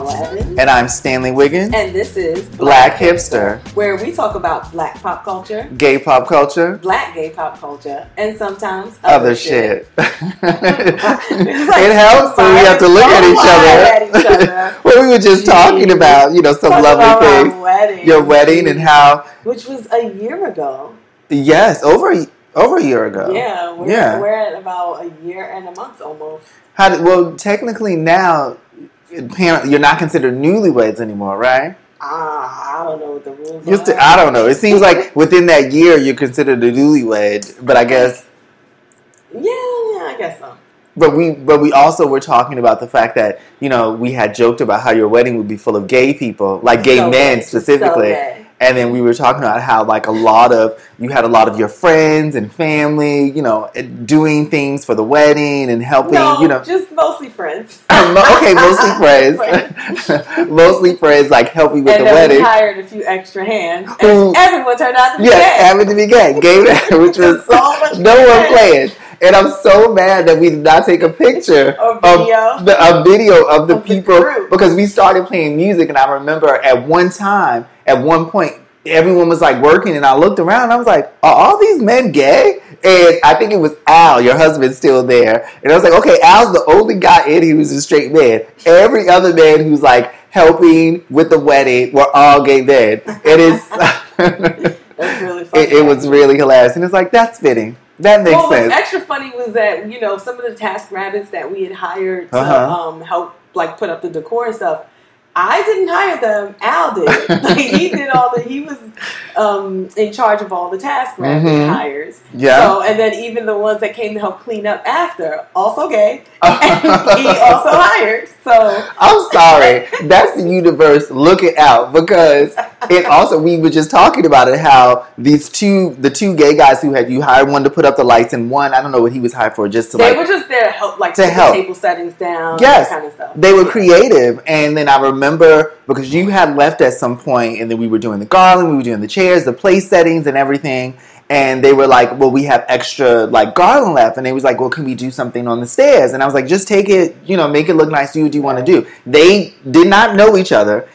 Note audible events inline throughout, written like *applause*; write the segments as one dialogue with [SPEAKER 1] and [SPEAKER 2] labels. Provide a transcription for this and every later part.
[SPEAKER 1] Hello, world. I'm Sean Evans.
[SPEAKER 2] And I'm Stanley Wiggins.
[SPEAKER 1] And this is
[SPEAKER 2] Black Hipster,
[SPEAKER 1] where we talk about black pop culture,
[SPEAKER 2] gay pop culture,
[SPEAKER 1] black gay pop culture, and sometimes
[SPEAKER 2] other,
[SPEAKER 1] other,
[SPEAKER 2] shit.
[SPEAKER 1] It's *laughs* *laughs*
[SPEAKER 2] it helps when we have to look at each
[SPEAKER 1] At each
[SPEAKER 2] other. *laughs* well, we were just talking about, you know, some
[SPEAKER 1] Talk
[SPEAKER 2] lovely things.
[SPEAKER 1] wedding.
[SPEAKER 2] Your wedding and how,
[SPEAKER 1] Which was a year ago.
[SPEAKER 2] yes, over a- over a year ago.
[SPEAKER 1] Yeah, we're,
[SPEAKER 2] Yeah.
[SPEAKER 1] we're at about a year and a month almost.
[SPEAKER 2] How did, well, technically now, you're not considered newlyweds anymore, right?
[SPEAKER 1] Ah, I don't know what the rules
[SPEAKER 2] You're
[SPEAKER 1] are.
[SPEAKER 2] I don't know. It seems like within that year you're considered a newlywed, but I guess
[SPEAKER 1] Yeah, yeah, I guess so.
[SPEAKER 2] But we, but we also were talking about the fact that you know we had joked about how your wedding would be full of gay people, like gay
[SPEAKER 1] So
[SPEAKER 2] men
[SPEAKER 1] gay.
[SPEAKER 2] specifically,
[SPEAKER 1] So.
[SPEAKER 2] And then we were talking about how like a lot of you had a lot of your friends and family, you know, eh, doing things for the wedding and helping,
[SPEAKER 1] No,
[SPEAKER 2] you know.
[SPEAKER 1] just mostly friends. *laughs*
[SPEAKER 2] Okay, mostly *laughs* friends, *laughs* mostly friends, like helping with
[SPEAKER 1] and
[SPEAKER 2] the wedding.
[SPEAKER 1] we hired a few extra hands, and
[SPEAKER 2] Who-
[SPEAKER 1] everyone turned out to be
[SPEAKER 2] Yes,
[SPEAKER 1] gay.
[SPEAKER 2] to be gay, gay which was
[SPEAKER 1] So much
[SPEAKER 2] no one
[SPEAKER 1] gay.
[SPEAKER 2] And I'm so mad that we did not take a picture
[SPEAKER 1] Or
[SPEAKER 2] of the a video of the
[SPEAKER 1] Of the
[SPEAKER 2] people
[SPEAKER 1] group.
[SPEAKER 2] because we started playing music and I remember at one time, at one point, everyone was like working and I looked around and I was like, Are all these men gay? And I think it was Al, your husband, still there. And I was like, Okay, Al's the only guy in here who's a straight man. Every other man who's like helping with the wedding were all gay men. It is *laughs*
[SPEAKER 1] really funny. *laughs*
[SPEAKER 2] it, it was really hilarious. And it's like, that's fitting. That makes sense.
[SPEAKER 1] extra funny was that you know some of the task rabbits that we had hired to
[SPEAKER 2] Uh-huh.
[SPEAKER 1] um, help like put up the decor and stuff. I didn't hire them. Al did. *laughs* like, he did all the. He was um, in charge of all the task
[SPEAKER 2] Mhm.
[SPEAKER 1] hires.
[SPEAKER 2] Yeah.
[SPEAKER 1] So and then even the ones that came to help clean up after, also gay. and *laughs* *laughs* he also hired. So
[SPEAKER 2] I'm sorry. That's the universe looking out because it also we were just talking about it how these two the two gay guys who had you hired one to put up the lights and one I don't know what he was hired for just to
[SPEAKER 1] they
[SPEAKER 2] like
[SPEAKER 1] were just there to help, like
[SPEAKER 2] To
[SPEAKER 1] put
[SPEAKER 2] help.
[SPEAKER 1] the table settings down,
[SPEAKER 2] Yes.
[SPEAKER 1] that kind of stuff.
[SPEAKER 2] they were creative and then I remember because you had left at some point and then we were doing the garland, we were doing the chairs, the place settings and everything. And they were like, well, we have extra like garland left. And they was like, well, can we do something on the stairs? And I was like, just take it, you know, make it look nice. Do you what do you want to do. They did not know each other.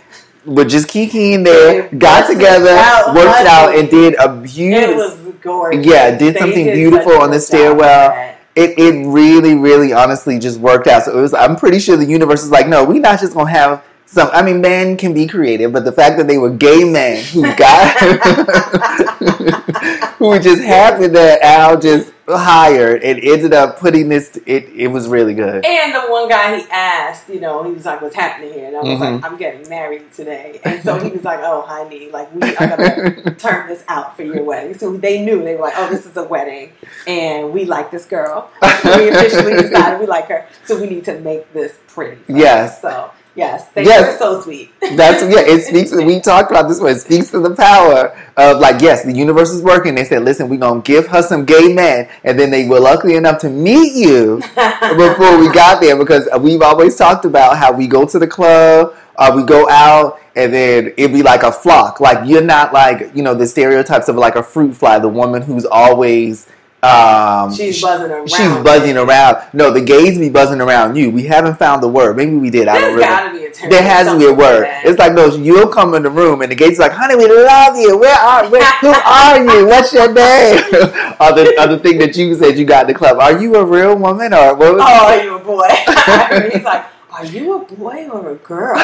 [SPEAKER 2] But just kikiing there,
[SPEAKER 1] They
[SPEAKER 2] got together,
[SPEAKER 1] out,
[SPEAKER 2] worked out, and did a
[SPEAKER 1] It
[SPEAKER 2] beautiful.
[SPEAKER 1] was gorgeous.
[SPEAKER 2] Yeah, did
[SPEAKER 1] They
[SPEAKER 2] something
[SPEAKER 1] did
[SPEAKER 2] beautiful on the stairwell. it, it really, really honestly just worked out. So it was I'm pretty sure the universe is like, no, we're not just gonna have some I mean men can be creative, but the fact that they were gay men who got *laughs* *laughs* who just happened that Al just hired and ended up putting this it it was really good.
[SPEAKER 1] And the one guy he asked, you know, he was like, "What's happening here?" And I was
[SPEAKER 2] Mhm.
[SPEAKER 1] like, "I'm getting married today." And so he was like, "Oh, honey, like we are gonna *laughs* turn this out for your wedding." So they knew they were like, "Oh, this is a wedding, and we like this girl. we officially decided we like her, so we need to make this pretty." for her."
[SPEAKER 2] Yes.
[SPEAKER 1] So yes, they
[SPEAKER 2] Yes.
[SPEAKER 1] so sweet. *laughs*
[SPEAKER 2] That's yeah. It speaks. We talked about this one. It speaks to the power of like, yes, the universe is working. They said, listen, we're gonna give her some gay men, and then they were lucky enough to meet you *laughs* before we got there because we've always talked about how we go to the club, uh, we go out, and then it'd be like a flock. Like you're not like you know the stereotypes of like a fruit fly, the woman who's always. Um,
[SPEAKER 1] She's buzzing around.
[SPEAKER 2] She's buzzing around. No, the gays be buzzing around you. We haven't found the word. Maybe we did. I don't
[SPEAKER 1] There's
[SPEAKER 2] remember.
[SPEAKER 1] got to be a term.
[SPEAKER 2] There has to be a
[SPEAKER 1] something like
[SPEAKER 2] word. It's like those. you'll come in the room and the gays like, honey, we love you. Where are where, *laughs* who are you? What's your name? *laughs* other other thing that you said you got in the club. Are you a real woman or what was
[SPEAKER 1] Oh, are you a boy? *laughs* He's like, are you a boy or a girl? *laughs*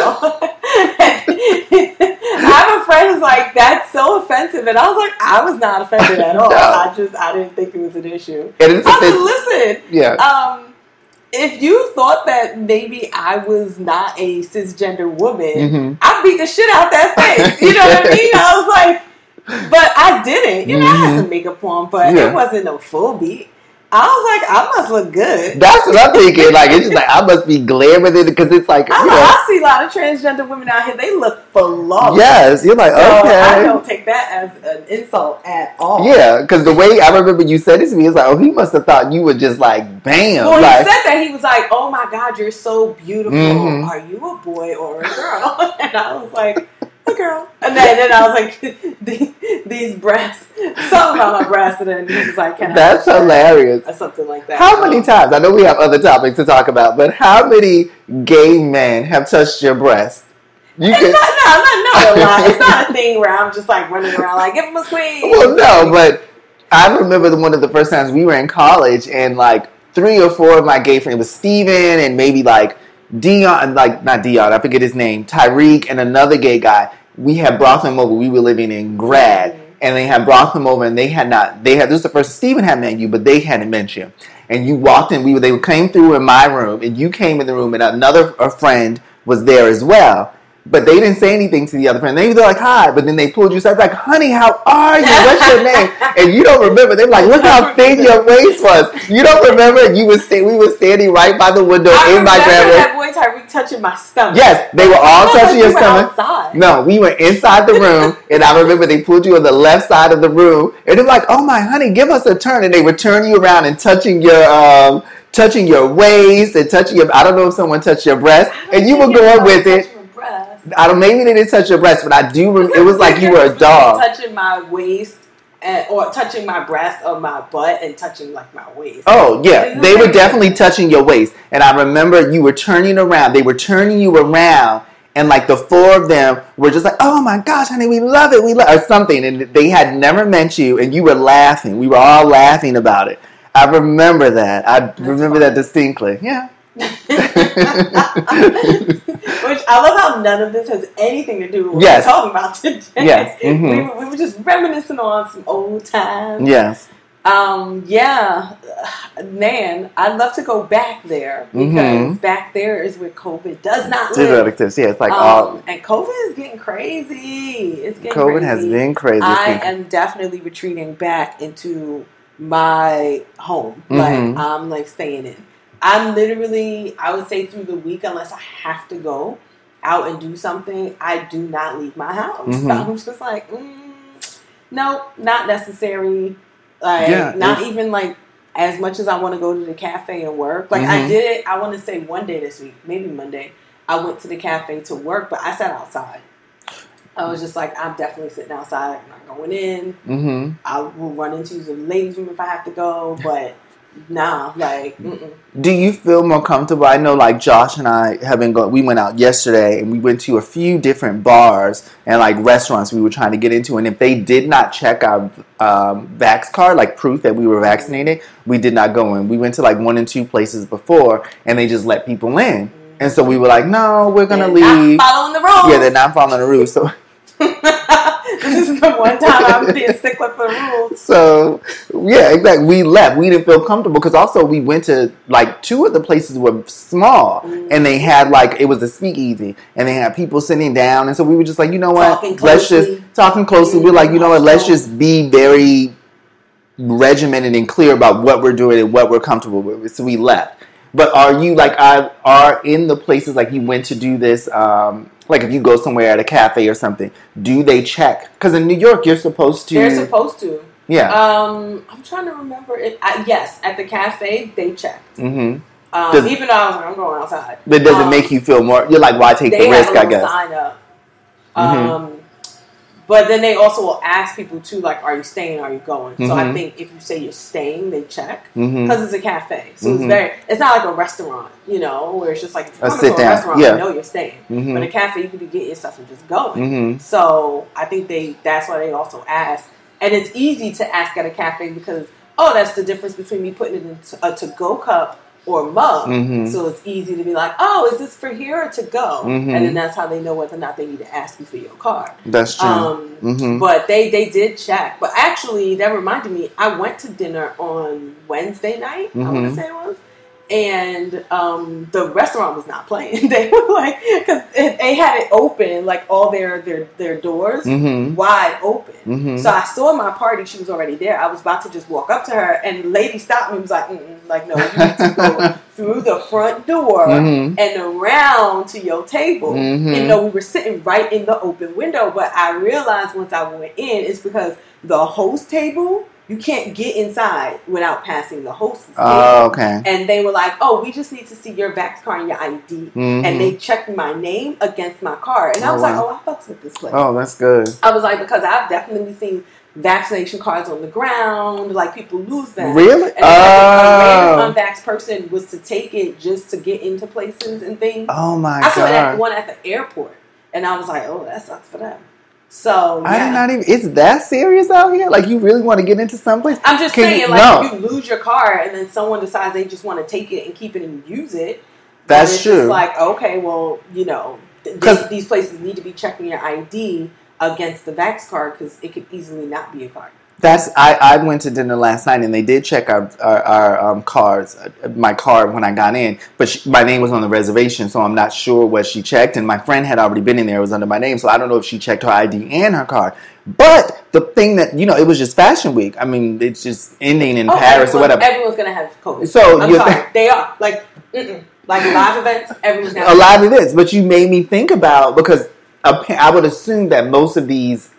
[SPEAKER 1] I have a friend who's like, that's so offensive, and I was like, I was not offended at all. *laughs*
[SPEAKER 2] No.
[SPEAKER 1] I just, I didn't think it was an issue.
[SPEAKER 2] And it's
[SPEAKER 1] I
[SPEAKER 2] a
[SPEAKER 1] was listen,
[SPEAKER 2] yeah.
[SPEAKER 1] um, if you thought that maybe I was not a cisgender woman,
[SPEAKER 2] Mhm.
[SPEAKER 1] I beat the shit out that face. You know what I mean? I was like, but I didn't. You know, I had some makeup on, but
[SPEAKER 2] Mm-hmm. Yeah.
[SPEAKER 1] it wasn't no full beat. I was like, I must look good.
[SPEAKER 2] That's what I'm thinking. Like it's just like I must be it because it's like
[SPEAKER 1] I, know, I see a lot of transgender women out here. They look flawless.
[SPEAKER 2] yes. You're like
[SPEAKER 1] So I don't take that as an insult at all.
[SPEAKER 2] Yeah, because the way I remember you said it to me, it's like, oh, he must have thought you were just like, bam,
[SPEAKER 1] Well,
[SPEAKER 2] like,
[SPEAKER 1] he said that he was like, "Oh my God, you're so beautiful.
[SPEAKER 2] Mhm.
[SPEAKER 1] Are you a boy or a girl?" *laughs* and I was like, a girl. And then, then I was like, *laughs* these, these breasts, something about my breasts, and then he was like, Can I
[SPEAKER 2] That's
[SPEAKER 1] touch her?
[SPEAKER 2] hilarious.
[SPEAKER 1] Or something like that.
[SPEAKER 2] How many um, times? I know we have other topics to talk about, but how many gay men have touched your breast? You
[SPEAKER 1] It's
[SPEAKER 2] can.
[SPEAKER 1] not, no, not, not a lot. It's not a *laughs* thing where I'm just like running around like, give him a squeeze.
[SPEAKER 2] Well, no, but I remember the, one of the first times we were in college, and like three or four of my gay friends, it was Steven and maybe like Dion, like not Dion, I forget his name, Tyreek, and another gay guy. We had brought them over. We were living in Grad, and they had brought them over, and they had not. They had this is the first Stephen had met you, but they hadn't met you. And you walked in. We were, they came through in my room, and you came in the room, and another a friend was there as well. But they didn't say anything to the other friend. They were like, "Hi," but then they pulled you aside, like, "Honey, how are you? What's your name?" *laughs* And you don't remember. They're like, "Look how thin your waist was." You don't remember? You was sta- we were standing right by the window
[SPEAKER 1] I
[SPEAKER 2] in my grandma.
[SPEAKER 1] that boy Tyreek touching my stomach.
[SPEAKER 2] Yes, they were all touching your stomach.
[SPEAKER 1] Outside.
[SPEAKER 2] No, we were inside the room, *laughs* and I remember they pulled you on the left side of the room, and they're like, "Oh my honey, give us a turn," and they would turn you around and touching your um, touching your waist and touching your. I don't know if someone touched your breast and you were going with it.
[SPEAKER 1] Touched my breast.
[SPEAKER 2] I don't. Maybe they didn't touch your breast, but I do. Rem- it was like you were a *laughs* dog.
[SPEAKER 1] Touching my waist. And, or touching my breast or my butt and touching like my waist.
[SPEAKER 2] Oh yeah, they were definitely touching your waist, and I remember you were turning around. They were turning you around, and like the four of them were just like, "Oh my gosh, honey, we love it, we love," or something, and they had never met you, and you were laughing. We were all laughing about it. I remember that. I remember that distinctly. Yeah. *laughs*
[SPEAKER 1] Which I love how none of this has anything to do with what
[SPEAKER 2] Yes.
[SPEAKER 1] we're talking about today.
[SPEAKER 2] Yes. *laughs*
[SPEAKER 1] we,
[SPEAKER 2] Mhm.
[SPEAKER 1] were, we were just reminiscing on some old times.
[SPEAKER 2] yes.
[SPEAKER 1] Um, yeah, man, I'd love to go back there because
[SPEAKER 2] Mhm.
[SPEAKER 1] back there is where COVID does not live.
[SPEAKER 2] relatives. Yeah, it's like
[SPEAKER 1] um,
[SPEAKER 2] all
[SPEAKER 1] and COVID is getting crazy. It's getting
[SPEAKER 2] COVID
[SPEAKER 1] crazy.
[SPEAKER 2] has been crazy.
[SPEAKER 1] I am definitely retreating back into my home.
[SPEAKER 2] Mhm.
[SPEAKER 1] Like I'm like staying in. I'm literally, I would say through the week, unless I have to go out and do something, I do not leave my house.
[SPEAKER 2] Mhm. *laughs*
[SPEAKER 1] I'm just like, mm, no, not necessary. Like
[SPEAKER 2] Yeah,
[SPEAKER 1] not even like as much as I want to go to the cafe and work. Like I
[SPEAKER 2] Mhm.
[SPEAKER 1] did it. I want to say one day this week, maybe Monday. I went to the cafe to work, but I sat outside. I was just like, I'm definitely sitting outside. I'm not going in.
[SPEAKER 2] Mhm.
[SPEAKER 1] I will run into the ladies' room if I have to go, *laughs* but nah, like, mm-mm.
[SPEAKER 2] Do you feel more comfortable? I know, like Josh and I have been going. We went out yesterday, and we went to a few different bars and like restaurants we were trying to get into. And if they did not check our um, vax card, like proof that we were vaccinated, we did not go in. We went to like one and two places before, and they just let people in. And so we were like, no, we're gonna
[SPEAKER 1] They're not
[SPEAKER 2] leave.
[SPEAKER 1] following the rules.
[SPEAKER 2] Yeah, they're not following the rules. So, *laughs* *laughs*
[SPEAKER 1] this is the one time I'm being *laughs* stickler for the rules.
[SPEAKER 2] so yeah, exactly. We left. We didn't feel comfortable because also we went to like two of the places were small, mm. and they had like it was a speakeasy, and they had people sitting down, and so we were just like, you know what?
[SPEAKER 1] Talking
[SPEAKER 2] let's
[SPEAKER 1] closely.
[SPEAKER 2] just talking closely. We're like, you know what? Let's just be very regimented and clear about what we're doing and what we're comfortable with. So we left. But are you like I are in the places like you went to do this? Um, like if you go somewhere at a cafe or something, do they check? Because in New York, you're supposed to.
[SPEAKER 1] They're supposed to.
[SPEAKER 2] yeah.
[SPEAKER 1] Um, I'm trying to remember it. I, yes, at the cafe they checked.
[SPEAKER 2] hmm
[SPEAKER 1] Um,
[SPEAKER 2] Does-
[SPEAKER 1] even though I was like, I'm going outside.
[SPEAKER 2] But does it
[SPEAKER 1] Um,
[SPEAKER 2] make you feel more? You're like, why take the risk? I guess.
[SPEAKER 1] sign up.
[SPEAKER 2] Mhm.
[SPEAKER 1] Um, but then they also will ask people too, like, are you staying? Are you going? So I
[SPEAKER 2] Mhm.
[SPEAKER 1] think if you say you're staying, they check because it's a cafe. So it's
[SPEAKER 2] Mhm.
[SPEAKER 1] very. It's not like a restaurant, you know, where it's just like if
[SPEAKER 2] A
[SPEAKER 1] you come
[SPEAKER 2] sit
[SPEAKER 1] to a
[SPEAKER 2] down,
[SPEAKER 1] restaurant,
[SPEAKER 2] yeah.
[SPEAKER 1] you know you're staying.
[SPEAKER 2] hmm
[SPEAKER 1] But a cafe, you could be getting stuff and just going.
[SPEAKER 2] hmm
[SPEAKER 1] So I think they that's why they also ask, and it's easy to ask at a cafe because oh, that's the difference between me putting it in a to go cup or mug.
[SPEAKER 2] Mhm.
[SPEAKER 1] So it's easy to be like, oh, is this for here or to go?
[SPEAKER 2] Mhm.
[SPEAKER 1] And then that's how they know whether or not they need to ask you for your card.
[SPEAKER 2] That's true.
[SPEAKER 1] Um,
[SPEAKER 2] hmm
[SPEAKER 1] But they they did check. But actually, that reminded me, I went to dinner on Wednesday night. I want to say it was. And um, the restaurant was not playing. *laughs* They were like, because they had it open, like all their their their doors
[SPEAKER 2] hmm
[SPEAKER 1] wide open.
[SPEAKER 2] hmm
[SPEAKER 1] So I saw my party. She was already there. I was about to just walk up to her, and the lady stopped me. and Was like, Mm-mm, like no, you need to go *laughs* through the front door
[SPEAKER 2] hmm
[SPEAKER 1] and around to your table.
[SPEAKER 2] Mhm.
[SPEAKER 1] And though we were sitting right in the open window, but I realized once I went in, it's because the host table you can't get inside without passing the hostess.
[SPEAKER 2] Oh, okay.
[SPEAKER 1] And they were like, "Oh, we just need to see your vax card and your ID."
[SPEAKER 2] Mhm.
[SPEAKER 1] And they checked my name against my card, and I
[SPEAKER 2] Oh,
[SPEAKER 1] was
[SPEAKER 2] wow.
[SPEAKER 1] like, "Oh, I fucks with this place."
[SPEAKER 2] Oh, that's good.
[SPEAKER 1] I was like, because I've definitely seen vaccination cards on the ground, like people lose them.
[SPEAKER 2] Really?
[SPEAKER 1] And a
[SPEAKER 2] Oh.
[SPEAKER 1] random unvaxxed person was to take it just to get into places and things.
[SPEAKER 2] Oh my God.
[SPEAKER 1] I saw that one at the airport, and I was like, "Oh, that sucks for them." So
[SPEAKER 2] I'm not even. It's that serious out here. Like you really want to get into someplace?
[SPEAKER 1] I'm just
[SPEAKER 2] Can
[SPEAKER 1] saying,
[SPEAKER 2] you-
[SPEAKER 1] like,
[SPEAKER 2] no.
[SPEAKER 1] if you lose your car and then someone decides they just want to take it and keep it and use it,
[SPEAKER 2] That's
[SPEAKER 1] it's
[SPEAKER 2] true.
[SPEAKER 1] Just like, okay, well, you know,
[SPEAKER 2] 'Cause-
[SPEAKER 1] these, these places need to be checking your ID against the Vax card because it could easily not be a card.
[SPEAKER 2] That's I, I went to dinner last night and they did check our our, our um, cards, uh, my card when I got in, but she, my name was on the reservation, so I'm not sure what she checked. And my friend had already been in there; it was under my name, so I don't know if she checked her ID and her card. But the thing that you know, it was just Fashion Week. I mean, it's just ending in
[SPEAKER 1] Oh,
[SPEAKER 2] Paris or whatever.
[SPEAKER 1] Everyone's gonna have COVID.
[SPEAKER 2] So
[SPEAKER 1] I'm sorry, *laughs* they are like, mm-mm. like live events. Everyone's gonna
[SPEAKER 2] a lot of this, but you made me think about because I would assume that most of these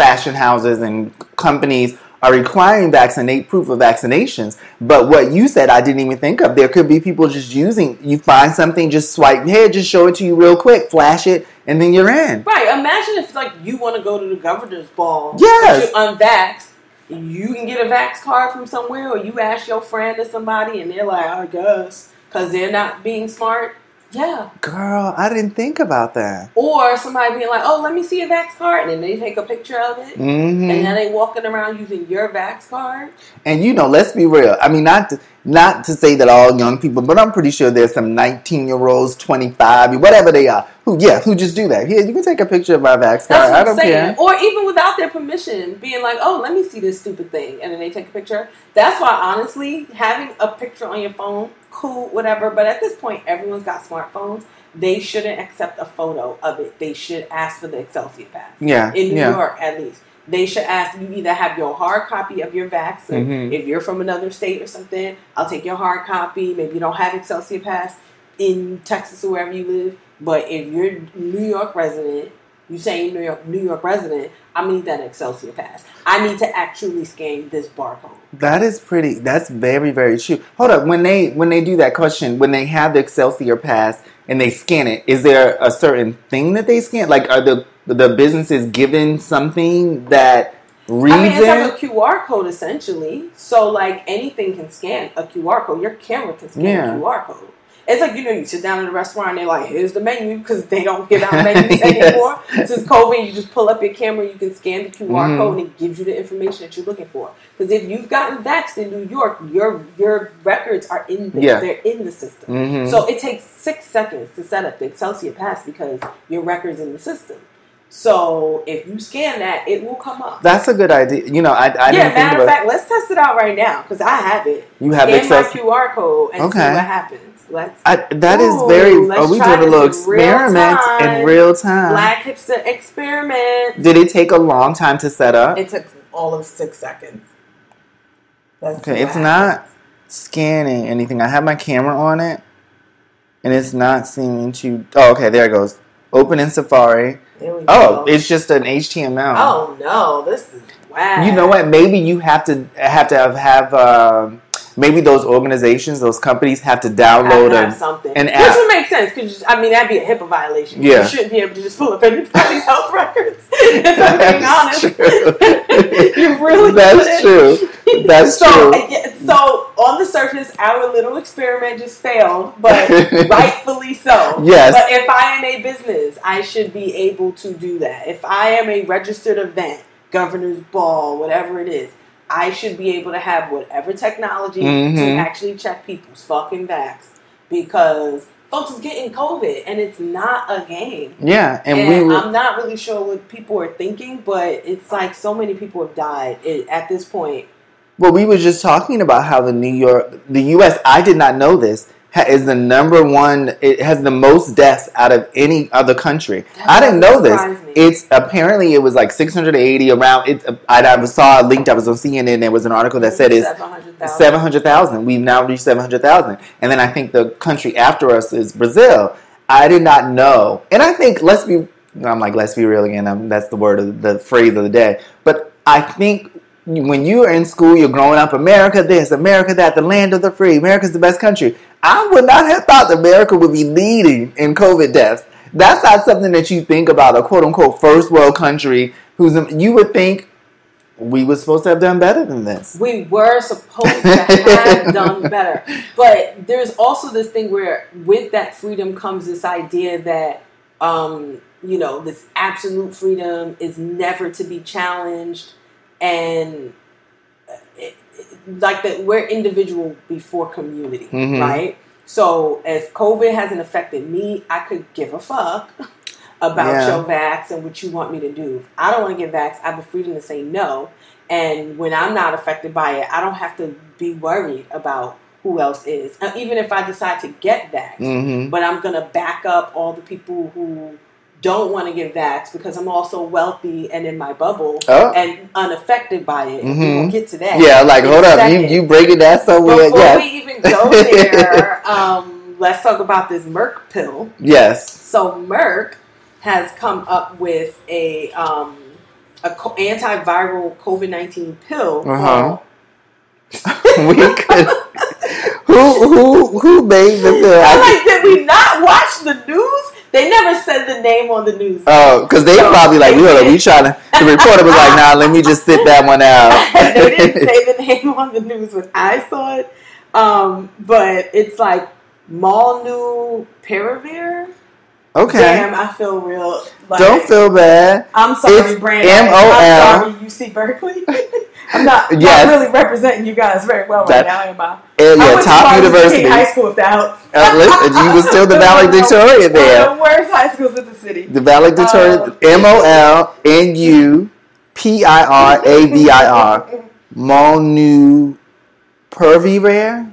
[SPEAKER 2] fashion houses and companies are requiring vaccinate proof of vaccinations. But what you said, I didn't even think of. There could be people just using. You find something, just swipe here, just show it to you real quick, flash it, and then you're in.
[SPEAKER 1] Right. Imagine if like you want to go to the governor's ball.
[SPEAKER 2] Yes.
[SPEAKER 1] You're unvaxxed. You can get a vax card from somewhere, or you ask your friend or somebody, and they're like, I guess, because they're not being smart. Yeah.
[SPEAKER 2] Girl, I didn't think about that.
[SPEAKER 1] Or somebody being like, oh, let me see a vax card, and then they take a picture of it,
[SPEAKER 2] hmm
[SPEAKER 1] and now they walking around using your vax card.
[SPEAKER 2] And you know, let's be real. I mean, not to, not to say that all young people, but I'm pretty sure there's some 19 year olds, 25, whatever they are, who yeah, who just do that. Here, you can take a picture of my vax
[SPEAKER 1] That's
[SPEAKER 2] card.
[SPEAKER 1] what
[SPEAKER 2] I don't
[SPEAKER 1] saying.
[SPEAKER 2] care.
[SPEAKER 1] Or even without their permission, being like, oh, let me see this stupid thing. And then they take a picture. That's why, honestly, having a picture on your phone, cool, whatever. But at this point, everyone's got smartphones. They shouldn't accept a photo of it. They should ask for the Excelsior Pass.
[SPEAKER 2] Yeah,
[SPEAKER 1] In New
[SPEAKER 2] yeah.
[SPEAKER 1] York, at least. They should ask you either have your hard copy of your vaccine.
[SPEAKER 2] Mhm.
[SPEAKER 1] If you're from another state or something, I'll take your hard copy. Maybe you don't have Excelsior Pass in Texas or wherever you live. But if you're New York resident, you say you're New York New York resident, I need that Excelsior Pass. I need to actually scan this barcode.
[SPEAKER 2] That is pretty. That's very very true. Hold up, when they when they do that question, when they have the Excelsior pass and they scan it, is there a certain thing that they scan? Like, are the the business is given something that reads
[SPEAKER 1] I mean, it's
[SPEAKER 2] it?
[SPEAKER 1] like a QR code essentially. So like anything can scan a QR code. Your camera can scan
[SPEAKER 2] Yeah.
[SPEAKER 1] a QR code. It's like you know, you sit down in a restaurant and they're like, "Here's the menu," because they don't give out *laughs* menus
[SPEAKER 2] Yes.
[SPEAKER 1] anymore. Since COVID, you just pull up your camera, you can scan the QR
[SPEAKER 2] Mhm.
[SPEAKER 1] code, and it gives you the information that you're looking for. Because if you've gotten vaxxed in New York, your your records are in there.
[SPEAKER 2] Yeah.
[SPEAKER 1] They're in the system.
[SPEAKER 2] Mhm.
[SPEAKER 1] So it takes six seconds to set up the Excelsior Pass because your record's in the system. So if you scan that, it will come up.
[SPEAKER 2] That's a good idea. You know, I, I
[SPEAKER 1] yeah,
[SPEAKER 2] didn't think
[SPEAKER 1] matter of fact, let's test it out right now because I have it.
[SPEAKER 2] You have
[SPEAKER 1] Scan my QR code and see
[SPEAKER 2] Okay.
[SPEAKER 1] what happens. Let's
[SPEAKER 2] I, that is
[SPEAKER 1] Ooh,
[SPEAKER 2] very.
[SPEAKER 1] Oh, let's
[SPEAKER 2] Oh, we did a little
[SPEAKER 1] in real
[SPEAKER 2] experiment in real time.
[SPEAKER 1] Black hipster experiment.
[SPEAKER 2] Did it take a long time to set up?
[SPEAKER 1] It took all of six seconds. Let's
[SPEAKER 2] Okay, it's not scanning anything. I have my camera on it, and it's not seeming to. Oh, okay, there it goes. Open in Safari. Oh,
[SPEAKER 1] go.
[SPEAKER 2] it's just an HTML.
[SPEAKER 1] oh no, this is wow.
[SPEAKER 2] You know what? Maybe you have to have to have, have um, maybe those organizations, those companies have to download
[SPEAKER 1] have
[SPEAKER 2] a,
[SPEAKER 1] something.
[SPEAKER 2] an
[SPEAKER 1] Which
[SPEAKER 2] app.
[SPEAKER 1] would make sense because I mean that'd be a HIPAA violation.
[SPEAKER 2] Yeah.
[SPEAKER 1] You shouldn't be able to just pull up anybody's *laughs* health records. *laughs* if I'm being honest, *laughs* you really
[SPEAKER 2] That's
[SPEAKER 1] couldn't.
[SPEAKER 2] true. That's
[SPEAKER 1] so,
[SPEAKER 2] true.
[SPEAKER 1] uh, yeah, so on the surface, our little experiment just failed, but rightfully so.
[SPEAKER 2] Yes.
[SPEAKER 1] But if I am a business, I should be able to do that. If I am a registered event, governor's ball, whatever it is, I should be able to have whatever technology to
[SPEAKER 2] Mhm.
[SPEAKER 1] actually check people's fucking vax because folks is getting COVID and it's not a game.
[SPEAKER 2] Yeah, and,
[SPEAKER 1] And,
[SPEAKER 2] we were.
[SPEAKER 1] I'm not really sure what people are thinking, but it's like so many people have died at this point.
[SPEAKER 2] Well, we were just talking about how the New York, the U.S. I did not know this is the number one. It has the most deaths out of any other country.
[SPEAKER 1] That
[SPEAKER 2] I didn't know this.
[SPEAKER 1] me.
[SPEAKER 2] It's apparently it was like 680 around. It I, I saw a link that was on CNN. and There was an article that said it's
[SPEAKER 1] 700,000.
[SPEAKER 2] 700,000. We've now reached 700,000. And then I think the country after us is Brazil. I did not know. And I think, let's be, I'm like, let's be real again. Um that's the word of the phrase of the day. But I think when you are in school, you're growing up, America this, America that, the land of the free, America's the best country. I would not have thought that America would be leading in COVID deaths. That's not something that you think about a quote unquote first world country who's you would think we were supposed to have done better than this.
[SPEAKER 1] We were supposed to have done better. *laughs* But there's also this thing where with that freedom comes this idea that um, you know, this absolute freedom is never to be challenged and it, it, like that we're individual before community,
[SPEAKER 2] Mhm.
[SPEAKER 1] right? So as COVID hasn't affected me, I could give a fuck *laughs* about
[SPEAKER 2] Yeah.
[SPEAKER 1] your vax and what you want me to do. If I don't want to get vax, I have the freedom to say no. And when I'm not affected by it, I don't have to be worried about who else is. Uh, even if I decide to get vax,
[SPEAKER 2] hmm
[SPEAKER 1] but I'm gonna back up all the people who don't want to get vax because I'm also wealthy and in my bubble
[SPEAKER 2] Oh.
[SPEAKER 1] and unaffected by it. And We
[SPEAKER 2] Mhm.
[SPEAKER 1] will get to that.
[SPEAKER 2] Yeah, like hold up, you
[SPEAKER 1] second.
[SPEAKER 2] you breaking that so weird?
[SPEAKER 1] Before
[SPEAKER 2] Yes,
[SPEAKER 1] we even go there, *laughs* um, let's talk about this Merck pill.
[SPEAKER 2] yes.
[SPEAKER 1] So Merck has come up with a um, a co- antiviral COVID nineteen pill.
[SPEAKER 2] Uh-huh. *laughs* we could. *laughs* who who who made the pill?
[SPEAKER 1] I'm like, did we not watch the news? They never said the name on the news.
[SPEAKER 2] Oh, because they
[SPEAKER 1] So,
[SPEAKER 2] probably like, up, we trying to. The reporter was like, nah, let me just sit that one out. *laughs*
[SPEAKER 1] they didn't say the name on the news when I saw it, um, but it's like Malnu Molnupiravir.
[SPEAKER 2] Okay,
[SPEAKER 1] Damn, I feel real. Like,
[SPEAKER 2] don't feel bad.
[SPEAKER 1] I'm sorry,
[SPEAKER 2] It's
[SPEAKER 1] Brandon.
[SPEAKER 2] M.O.L..
[SPEAKER 1] I'm sorry, UC Berkeley. *laughs* I'm not,
[SPEAKER 2] Yes.
[SPEAKER 1] not really representing you guys very well
[SPEAKER 2] That-
[SPEAKER 1] right now, am I? I
[SPEAKER 2] yeah,
[SPEAKER 1] went
[SPEAKER 2] top
[SPEAKER 1] to Martin Luther King
[SPEAKER 2] university.
[SPEAKER 1] High School, if that helps.
[SPEAKER 2] Uh, listen, you was still the *laughs* valedictorian
[SPEAKER 1] One
[SPEAKER 2] there.
[SPEAKER 1] of the worst high schools in the city.
[SPEAKER 2] The valedictorian,
[SPEAKER 1] Oh.
[SPEAKER 2] M O L N U P I R A V I R, *laughs* Molnupiravir.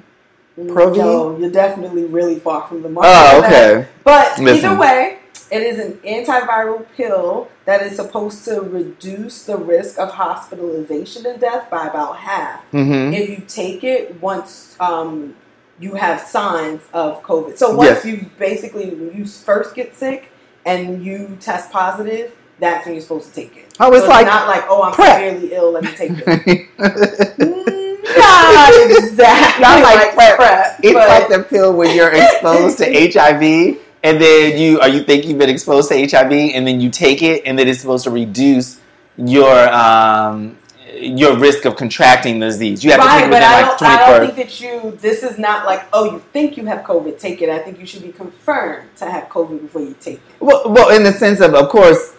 [SPEAKER 2] Provi?
[SPEAKER 1] No, you're definitely really far from the mark.
[SPEAKER 2] Oh, okay.
[SPEAKER 1] But
[SPEAKER 2] Listen.
[SPEAKER 1] either way, it is an antiviral pill that is supposed to reduce the risk of hospitalization and death by about half.
[SPEAKER 2] Mm-hmm.
[SPEAKER 1] If you take it once um, you have signs of COVID. So once
[SPEAKER 2] Yes.
[SPEAKER 1] you basically, you first get sick and you test positive, that's when you're supposed to take it.
[SPEAKER 2] Oh, it's
[SPEAKER 1] So
[SPEAKER 2] like
[SPEAKER 1] not like, oh, I'm
[SPEAKER 2] PrEP.
[SPEAKER 1] severely ill, let me take this. *laughs*
[SPEAKER 2] it's
[SPEAKER 1] not *laughs* exactly
[SPEAKER 2] Not like
[SPEAKER 1] like,
[SPEAKER 2] PrEP.
[SPEAKER 1] PrEP. but-
[SPEAKER 2] like the pill when you're exposed to *laughs* HIV, and then you or you think you've been exposed to HIV, and then you take it, and then it's supposed to reduce your um, your risk of contracting the disease. You have to take it within like
[SPEAKER 1] don't, I don't think that you. This is not like, oh, you think you have COVID, take it. I think you should be confirmed to have COVID before you take it.
[SPEAKER 2] Well, well, in the sense of, of course,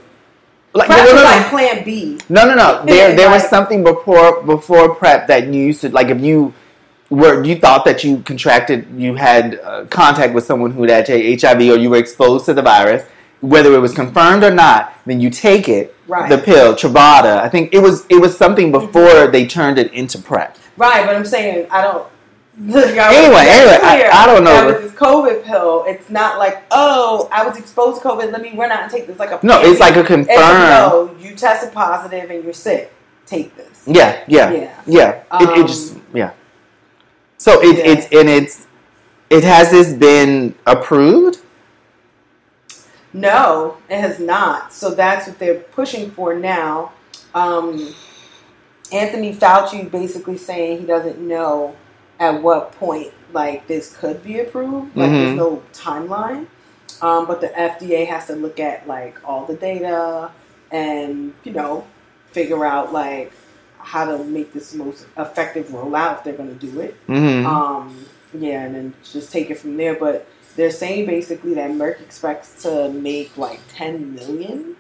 [SPEAKER 2] like no,
[SPEAKER 1] Perhaps
[SPEAKER 2] no, no,
[SPEAKER 1] like Plan B.
[SPEAKER 2] no, no, no. *laughs* There, there was something before before prep that you used to like if you were you thought that you contracted, you had uh, contact with someone who had HIV or you were exposed to the virus, whether it was confirmed or not, then you take it.
[SPEAKER 1] Right.
[SPEAKER 2] The pill, Truvada. I think it was it was something before they turned it into prep.
[SPEAKER 1] Right, but I'm saying I don't.
[SPEAKER 2] Anyway,
[SPEAKER 1] was
[SPEAKER 2] anyway, I- I don't know.
[SPEAKER 1] that With this COVID pill, it's not like, oh, I was exposed to COVID. Let me run out and take this. Like a
[SPEAKER 2] No, it's like a
[SPEAKER 1] It's,
[SPEAKER 2] confirmed.
[SPEAKER 1] no, you tested positive and you're sick. Take this.
[SPEAKER 2] Yeah, yeah,
[SPEAKER 1] Yeah.
[SPEAKER 2] yeah. it, it
[SPEAKER 1] Um,
[SPEAKER 2] just yeah. So it,
[SPEAKER 1] Yeah.
[SPEAKER 2] it's and it's it has this been approved?
[SPEAKER 1] No, it has not. So that's what they're pushing for now. Um, Anthony Fauci basically saying he doesn't know at what point like this could be approved. Like
[SPEAKER 2] Mhm.
[SPEAKER 1] there's no timeline. Um, but the FDA has to look at like all the data and you know figure out like how to make this most effective rollout if they're going to do it.
[SPEAKER 2] Mm-hmm.
[SPEAKER 1] Um, yeah, and then just take it from there. But they're saying basically that Merck expects to make like 10 million,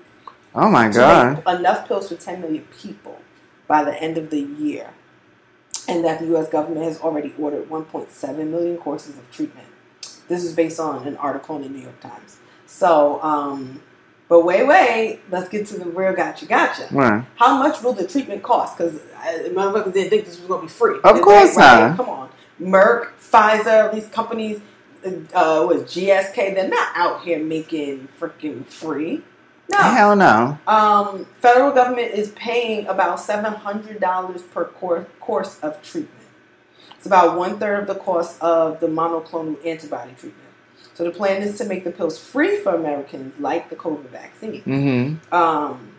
[SPEAKER 2] oh my god!
[SPEAKER 1] enough pills for 10 million people by the end of the year, and that the U.S. government has already ordered 1.7 million courses of treatment. This is based on an article in the New York Times. So, um, but wait, wait, let's get to the real gotcha, gotcha.
[SPEAKER 2] Right.
[SPEAKER 1] How much will the treatment cost? Because motherfuckers didn't think this was going to be free.
[SPEAKER 2] Of course
[SPEAKER 1] right?
[SPEAKER 2] not.
[SPEAKER 1] Come on, Merck, Pfizer, these companies, uh, with GSK, they're not out here making freaking free. No.
[SPEAKER 2] Hell no.
[SPEAKER 1] Um, federal government is paying about seven hundred dollars per cour- course of treatment. It's about one third of the cost of the monoclonal antibody treatment. So the plan is to make the pills free for Americans, like the COVID vaccine.
[SPEAKER 2] Mm-hmm.
[SPEAKER 1] Um,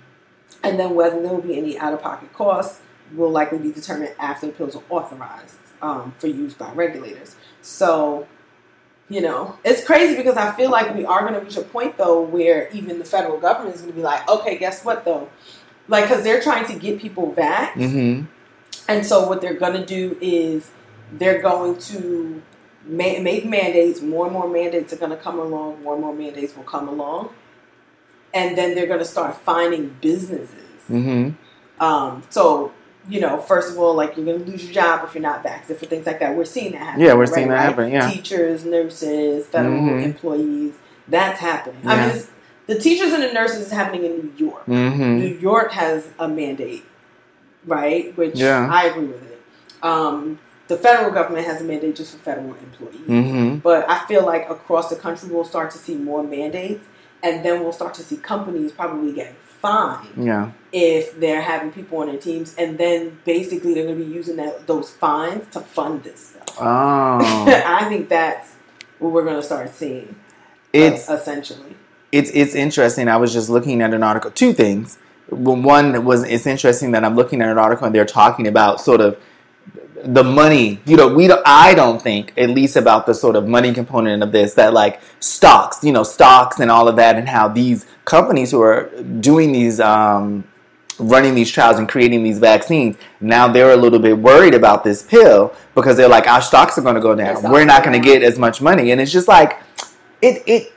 [SPEAKER 1] and then whether there will be any out of pocket costs will likely be determined after the pills are authorized um, for use by regulators. So, you know, it's crazy because I feel like we are going to reach a point though where even the federal government is going to be like, okay, guess what though? Like, because they're trying to get people vaxxed.
[SPEAKER 2] Mm-hmm.
[SPEAKER 1] And so what they're going to do is they're going to ma- make mandates. More and more mandates are going to come along. More and more mandates will come along. And then they're going to start finding businesses.
[SPEAKER 2] Mm-hmm.
[SPEAKER 1] Um, so, you know, first of all, like you're going to lose your job if you're not vaccinated, for things like that. We're seeing that happen.
[SPEAKER 2] Yeah, we're seeing that
[SPEAKER 1] right?
[SPEAKER 2] happen, yeah.
[SPEAKER 1] Teachers, nurses, federal
[SPEAKER 2] Mhm.
[SPEAKER 1] employees. That's happening. I mean, the teachers and the nurses is happening in New York.
[SPEAKER 2] Mm-hmm.
[SPEAKER 1] New York has a mandate, right? Which
[SPEAKER 2] Yeah.
[SPEAKER 1] I agree with it. Um, the federal government has a mandate just for federal employees.
[SPEAKER 2] Mm-hmm.
[SPEAKER 1] But I feel like across the country, we'll start to see more mandates, and then we'll start to see companies probably getting fined
[SPEAKER 2] Yeah.
[SPEAKER 1] If they're having people on their teams, and then basically they're going to be using that, those fines to fund this stuff.
[SPEAKER 2] Oh. *laughs*
[SPEAKER 1] I think that's what we're going to start seeing.
[SPEAKER 2] it's
[SPEAKER 1] uh, essentially.
[SPEAKER 2] it's it's interesting. I was just looking at an article. Two things. One was it's interesting that I'm looking at an article and they're talking about sort of the money. You know, we don't, I don't think at least about the sort of money component of this that like stocks, you know, stocks and all of that, and how these companies who are doing these. Um, running these trials and creating these vaccines now they're a little bit worried about this pill because they're like our stocks are going to go down we're not going to get as much money and it's just like it it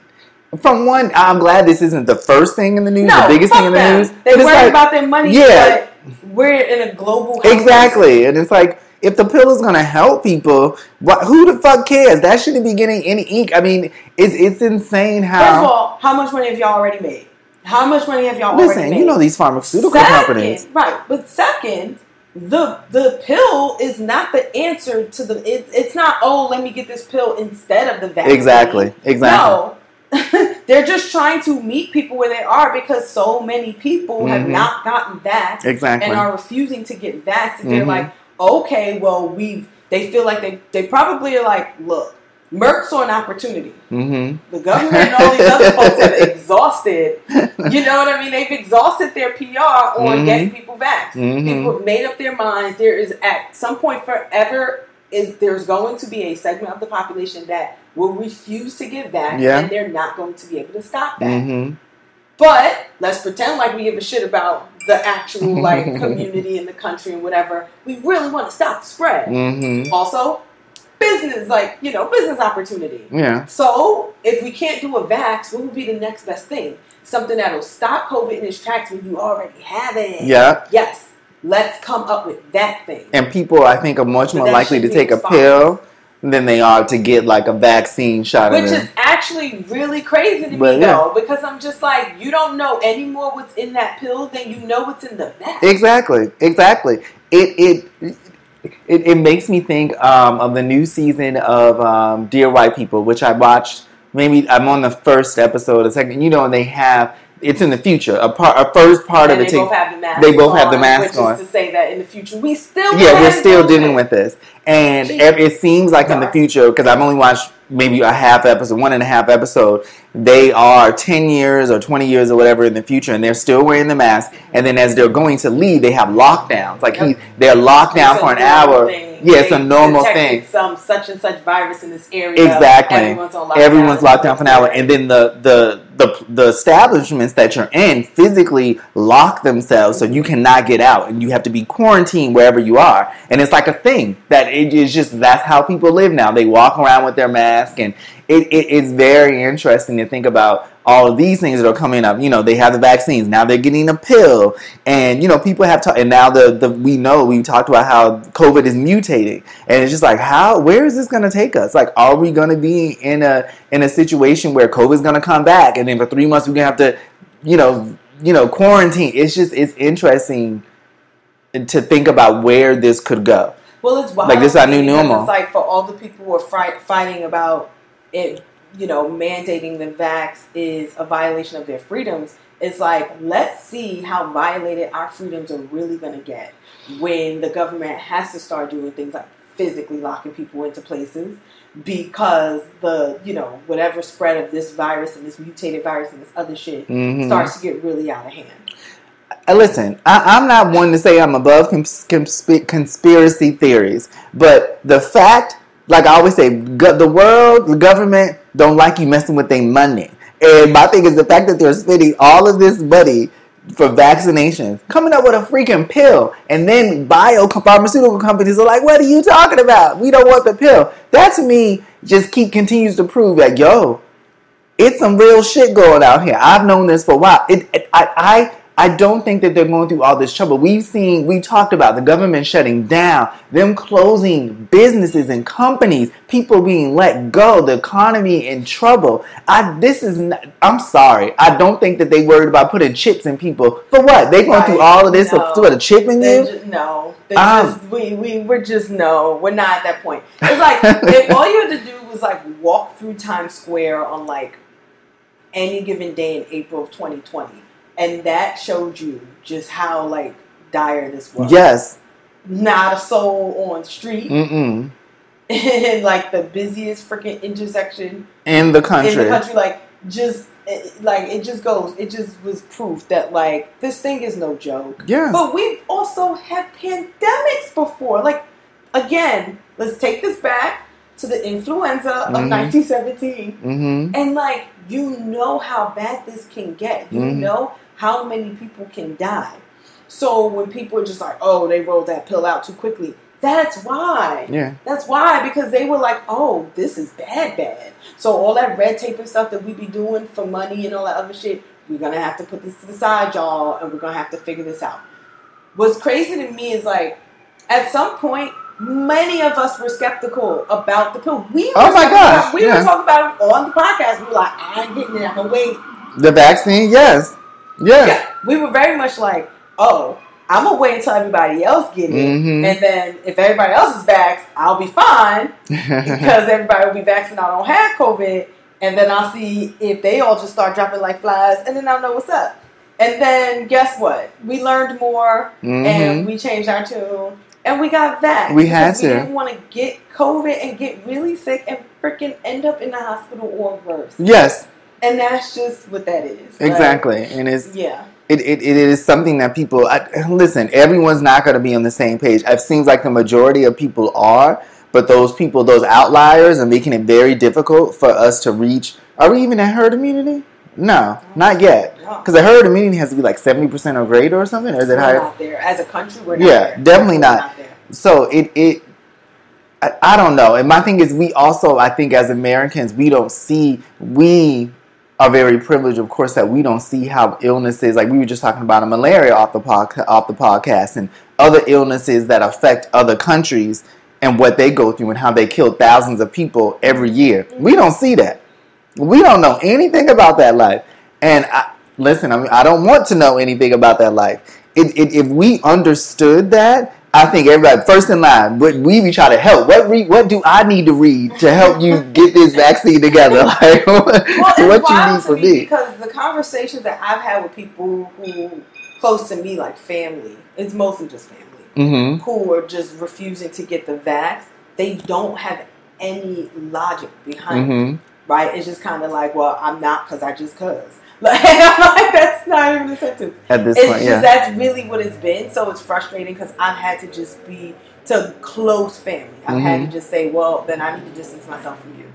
[SPEAKER 2] from one, I'm glad this isn't the first thing in the news,
[SPEAKER 1] No,
[SPEAKER 2] the biggest thing in the
[SPEAKER 1] them.
[SPEAKER 2] news.
[SPEAKER 1] They worry
[SPEAKER 2] like-
[SPEAKER 1] about their money,
[SPEAKER 2] Yeah.
[SPEAKER 1] but we're in a global health
[SPEAKER 2] exactly, and it's like if the pill is going to help people, what, who the fuck cares? That shouldn't be getting any ink. I mean, it's it's insane how.
[SPEAKER 1] First of all, how much money have y'all already made? How much money have y'all
[SPEAKER 2] Listen, you know these pharmaceutical
[SPEAKER 1] Second,
[SPEAKER 2] companies.
[SPEAKER 1] right? But second, the the pill is not the answer to the. It, it's not. Oh, let me get this pill instead of the vaccine.
[SPEAKER 2] Exactly, exactly.
[SPEAKER 1] No, *laughs* they're just trying to meet people where they are because so many people have
[SPEAKER 2] Mhm.
[SPEAKER 1] not gotten vaxxed
[SPEAKER 2] Exactly.
[SPEAKER 1] and are refusing to get vaxxed. And they're like, okay, well, we've They feel like they they probably are like, look, Merck saw an opportunity.
[SPEAKER 2] hmm
[SPEAKER 1] The government and all these other *laughs* folks have exhausted. You know what I mean? They've exhausted their PR on
[SPEAKER 2] Mhm.
[SPEAKER 1] getting people vaxxed.
[SPEAKER 2] Mhm.
[SPEAKER 1] People have made up their minds. There is at some point forever is there's going to be a segment of the population that will refuse to get vaxxed,
[SPEAKER 2] Yeah.
[SPEAKER 1] and they're not going to be able to stop that.
[SPEAKER 2] hmm
[SPEAKER 1] But let's pretend like we give a shit about the actual like *laughs* community in the country and whatever. We really want to stop the spread.
[SPEAKER 2] hmm
[SPEAKER 1] Also, business like you know business opportunity.
[SPEAKER 2] Yeah.
[SPEAKER 1] So, if we can't do a vax, what would be the next best thing? Something that'll stop COVID in its tracks when you already have it.
[SPEAKER 2] Yeah.
[SPEAKER 1] Yes. Let's come up with that thing.
[SPEAKER 2] And people, I think, are much
[SPEAKER 1] But
[SPEAKER 2] more likely to take a pill than they are to get like a vaccine shot
[SPEAKER 1] Which is actually really crazy to
[SPEAKER 2] But,
[SPEAKER 1] me,
[SPEAKER 2] yeah.
[SPEAKER 1] though, because I'm just like, you don't know any more what's in that pill than you know what's in the vax.
[SPEAKER 2] Exactly, exactly. It it it, it makes me think um, of the new season of um, Dear White People, which I watched. Maybe I'm on the first episode, the second. You know, and they have it's in the future. A part, a first part
[SPEAKER 1] and
[SPEAKER 2] of
[SPEAKER 1] they
[SPEAKER 2] the
[SPEAKER 1] both have the mask
[SPEAKER 2] they both have the
[SPEAKER 1] on,
[SPEAKER 2] mask
[SPEAKER 1] which
[SPEAKER 2] on.
[SPEAKER 1] is to say that in the future, we still
[SPEAKER 2] Yeah, we're still dealing with this, and
[SPEAKER 1] Jeez.
[SPEAKER 2] it seems like in the future because I've only watched maybe a half episode, one and a half episode. They are ten years or twenty years or whatever in the future, and they're still wearing the mask. And then as they're going to leave, they have lockdowns. Like he, they're locked down for an hour.
[SPEAKER 1] thing.
[SPEAKER 2] Yeah, it's a normal thing.
[SPEAKER 1] Some such and such virus in this area.
[SPEAKER 2] Exactly.
[SPEAKER 1] Everyone's on lockdown.
[SPEAKER 2] Everyone's locked down for an hour, and then the, the the the establishments that you're in physically lock themselves, so you cannot get out, and you have to be quarantined wherever you are. And it's like a thing that it is just that's how people live now. They walk around with their mask, and it, it is very interesting to think about all of these things that are coming up. You know, they have the vaccines now; they're getting a pill, and you know, people have talked. And now the the we know we talked about how COVID is mutating, and it's just like how where is this going to take us? Like, are we going to be in a in a situation where COVID is going to come back, and then for three months we're going to have to, you know, you know, quarantine? It's just it's interesting to think about where this could go.
[SPEAKER 1] Well, it's wild.
[SPEAKER 2] Like, this is our new normal.
[SPEAKER 1] It's like for all the people who are fri- fighting about it, you know, mandating the vax is a violation of their freedoms. It's like, let's see how violated our freedoms are really going to get when the government has to start doing things like physically locking people into places because the, you know, whatever spread of this virus and this mutated virus and this other shit
[SPEAKER 2] Mhm.
[SPEAKER 1] starts to get really out of hand.
[SPEAKER 2] Uh, Listen, I, I'm not one to say I'm above cons- consp- conspiracy theories, but the fact, like I always say, go- the world, the government don't like you messing with their money. And my thing is the fact that they're spending all of this money for vaccinations, coming up with a freaking pill, and then bio pharmaceutical companies are like, "What are you talking about? We don't want the pill." That to me just keep continues to prove that yo, it's some real shit going out here. I've known this for a while. It, it, I, I, I don't think that they're going through all this trouble. We've seen, we talked about the government shutting down, them closing businesses and companies, people being let go, the economy in trouble. I, this is, not, I'm sorry. I don't think that they worried about putting chips in people. For what? They going through
[SPEAKER 1] Right.
[SPEAKER 2] all of this
[SPEAKER 1] No.
[SPEAKER 2] put a chip in
[SPEAKER 1] They
[SPEAKER 2] you?
[SPEAKER 1] no,
[SPEAKER 2] Um.
[SPEAKER 1] just we we we're just no, we're not at that point. It's like *laughs* if all you had to do was like walk through Times Square on like any given day in April of 2020, and that showed you just how like dire this was.
[SPEAKER 2] Yes.
[SPEAKER 1] not a soul on the street
[SPEAKER 2] Mm-mm. *laughs*
[SPEAKER 1] in like the busiest freaking intersection
[SPEAKER 2] In the country.
[SPEAKER 1] in the country. Like just it, like it just goes. It just was proof that like this thing is no joke.
[SPEAKER 2] Yeah.
[SPEAKER 1] But we've also had pandemics before. Like, again, let's take this back to the influenza of
[SPEAKER 2] Mhm.
[SPEAKER 1] 1917.
[SPEAKER 2] Mm-hmm.
[SPEAKER 1] And, like, you know how bad this can get. You
[SPEAKER 2] Mhm.
[SPEAKER 1] know how many people can die. So when people are just like, oh, they rolled that pill out too quickly, that's why.
[SPEAKER 2] Yeah.
[SPEAKER 1] That's why, because they were like, oh, this is bad, bad. So all that red tape and stuff that we be doing for money and all that other shit, we're gonna have to put this to the side, y'all, and we're gonna have to figure this out. What's crazy to me is like, at some point, many of us were skeptical about the pill. We were
[SPEAKER 2] Oh my gosh,
[SPEAKER 1] about- we
[SPEAKER 2] yeah.
[SPEAKER 1] were talking about it on the podcast. We were like, I ain't getting it. I'm gonna wait.
[SPEAKER 2] The vaccine, yes. Yes.
[SPEAKER 1] Yeah, we were very much like, oh, I'm gonna wait until everybody else get it,
[SPEAKER 2] Mhm.
[SPEAKER 1] and then if everybody else is vaxxed, I'll be fine *laughs* because everybody will be vaccinated. I don't have COVID, and then I'll see if they all just start dropping like flies, and then I'll know what's up. And then guess what? We learned more,
[SPEAKER 2] Mhm.
[SPEAKER 1] and we changed our tune, and we got vaxxed.
[SPEAKER 2] We had to.
[SPEAKER 1] We didn't want to get COVID and get really sick and freaking end up in the hospital or worse.
[SPEAKER 2] yes,
[SPEAKER 1] And that's just what that is. Like,
[SPEAKER 2] exactly. And it's
[SPEAKER 1] yeah.
[SPEAKER 2] it, it, it is something that people I, listen. Everyone's not going to be on the same page. It seems like the majority of people are, but those people, those outliers, are making it very difficult for us to reach. Are we even at herd immunity? No, not yet. Because no. The herd immunity has to be like seventy percent or greater or something, or is it
[SPEAKER 1] We're
[SPEAKER 2] higher?
[SPEAKER 1] not there. As a country, we're not
[SPEAKER 2] Yeah,
[SPEAKER 1] there.
[SPEAKER 2] definitely
[SPEAKER 1] We're
[SPEAKER 2] not.
[SPEAKER 1] there.
[SPEAKER 2] So it it I, I don't know. And my thing is we also I think as Americans we don't see we are very privileged of course that we don't see how illnesses like we were just talking about a malaria off the pod, off the podcast and other illnesses that affect other countries and what they go through and how they kill thousands of people every year. We don't see that. We don't know anything about that life. And I, listen, I mean, I don't want to know anything about that life. It, it, if we understood that, I think everybody first in line. But we be trying to help. What read? What do I need to read to help you get this vaccine together? *laughs* Like what,
[SPEAKER 1] Well,
[SPEAKER 2] what you need
[SPEAKER 1] to me
[SPEAKER 2] me?
[SPEAKER 1] because the conversations that I've had with people who close to me, like family, it's mostly just family,
[SPEAKER 2] Mm-hmm.
[SPEAKER 1] who are just refusing to get the vax. They don't have any logic behind
[SPEAKER 2] Mm-hmm.
[SPEAKER 1] Right? It's just kind of like, well, I'm not because I just cause. *laughs* Like, like, that's not even a sentence.
[SPEAKER 2] At this
[SPEAKER 1] it's
[SPEAKER 2] point,
[SPEAKER 1] just
[SPEAKER 2] yeah.
[SPEAKER 1] that's really what it's been. So it's frustrating because I've had to just be to close family. I've had
[SPEAKER 2] Mhm.
[SPEAKER 1] to just say, well, then I need to distance myself from you,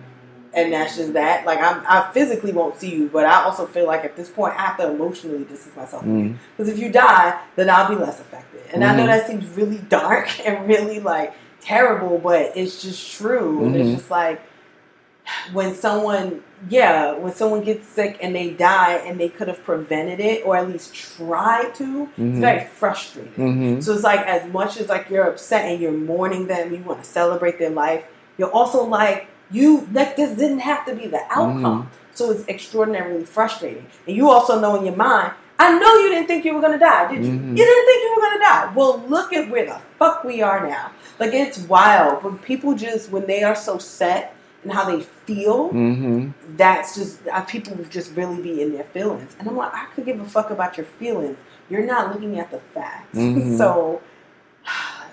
[SPEAKER 1] and that's just that. Like I'm, I physically won't see you, but I also feel like at this point I have to emotionally distance myself from you
[SPEAKER 2] Mm.
[SPEAKER 1] because if you die, then I'll be less affected. And I know
[SPEAKER 2] Mhm.
[SPEAKER 1] that seems really dark *laughs* and really like terrible, but it's just true. And it's just like when someone yeah when someone gets sick and they die and they could have prevented it or at least tried to it's
[SPEAKER 2] Mhm.
[SPEAKER 1] very frustrating.
[SPEAKER 2] Mm-hmm.
[SPEAKER 1] so it's like as much as like you're upset and you're mourning them you want to celebrate their life you're also like you like this didn't have to be the outcome. So it's extraordinarily frustrating. And you also know in your mind i know you didn't think you were going to die did you?
[SPEAKER 2] Mhm.
[SPEAKER 1] you didn't think you were going to die. Well look at where the fuck we are now. Like it's wild when people just when they are so set and how they feel
[SPEAKER 2] Mm-hmm.
[SPEAKER 1] that's just uh, people would just really be in their feelings and i'm like i could give a fuck about your feelings you're not looking at the facts *laughs*
[SPEAKER 2] Mhm.
[SPEAKER 1] so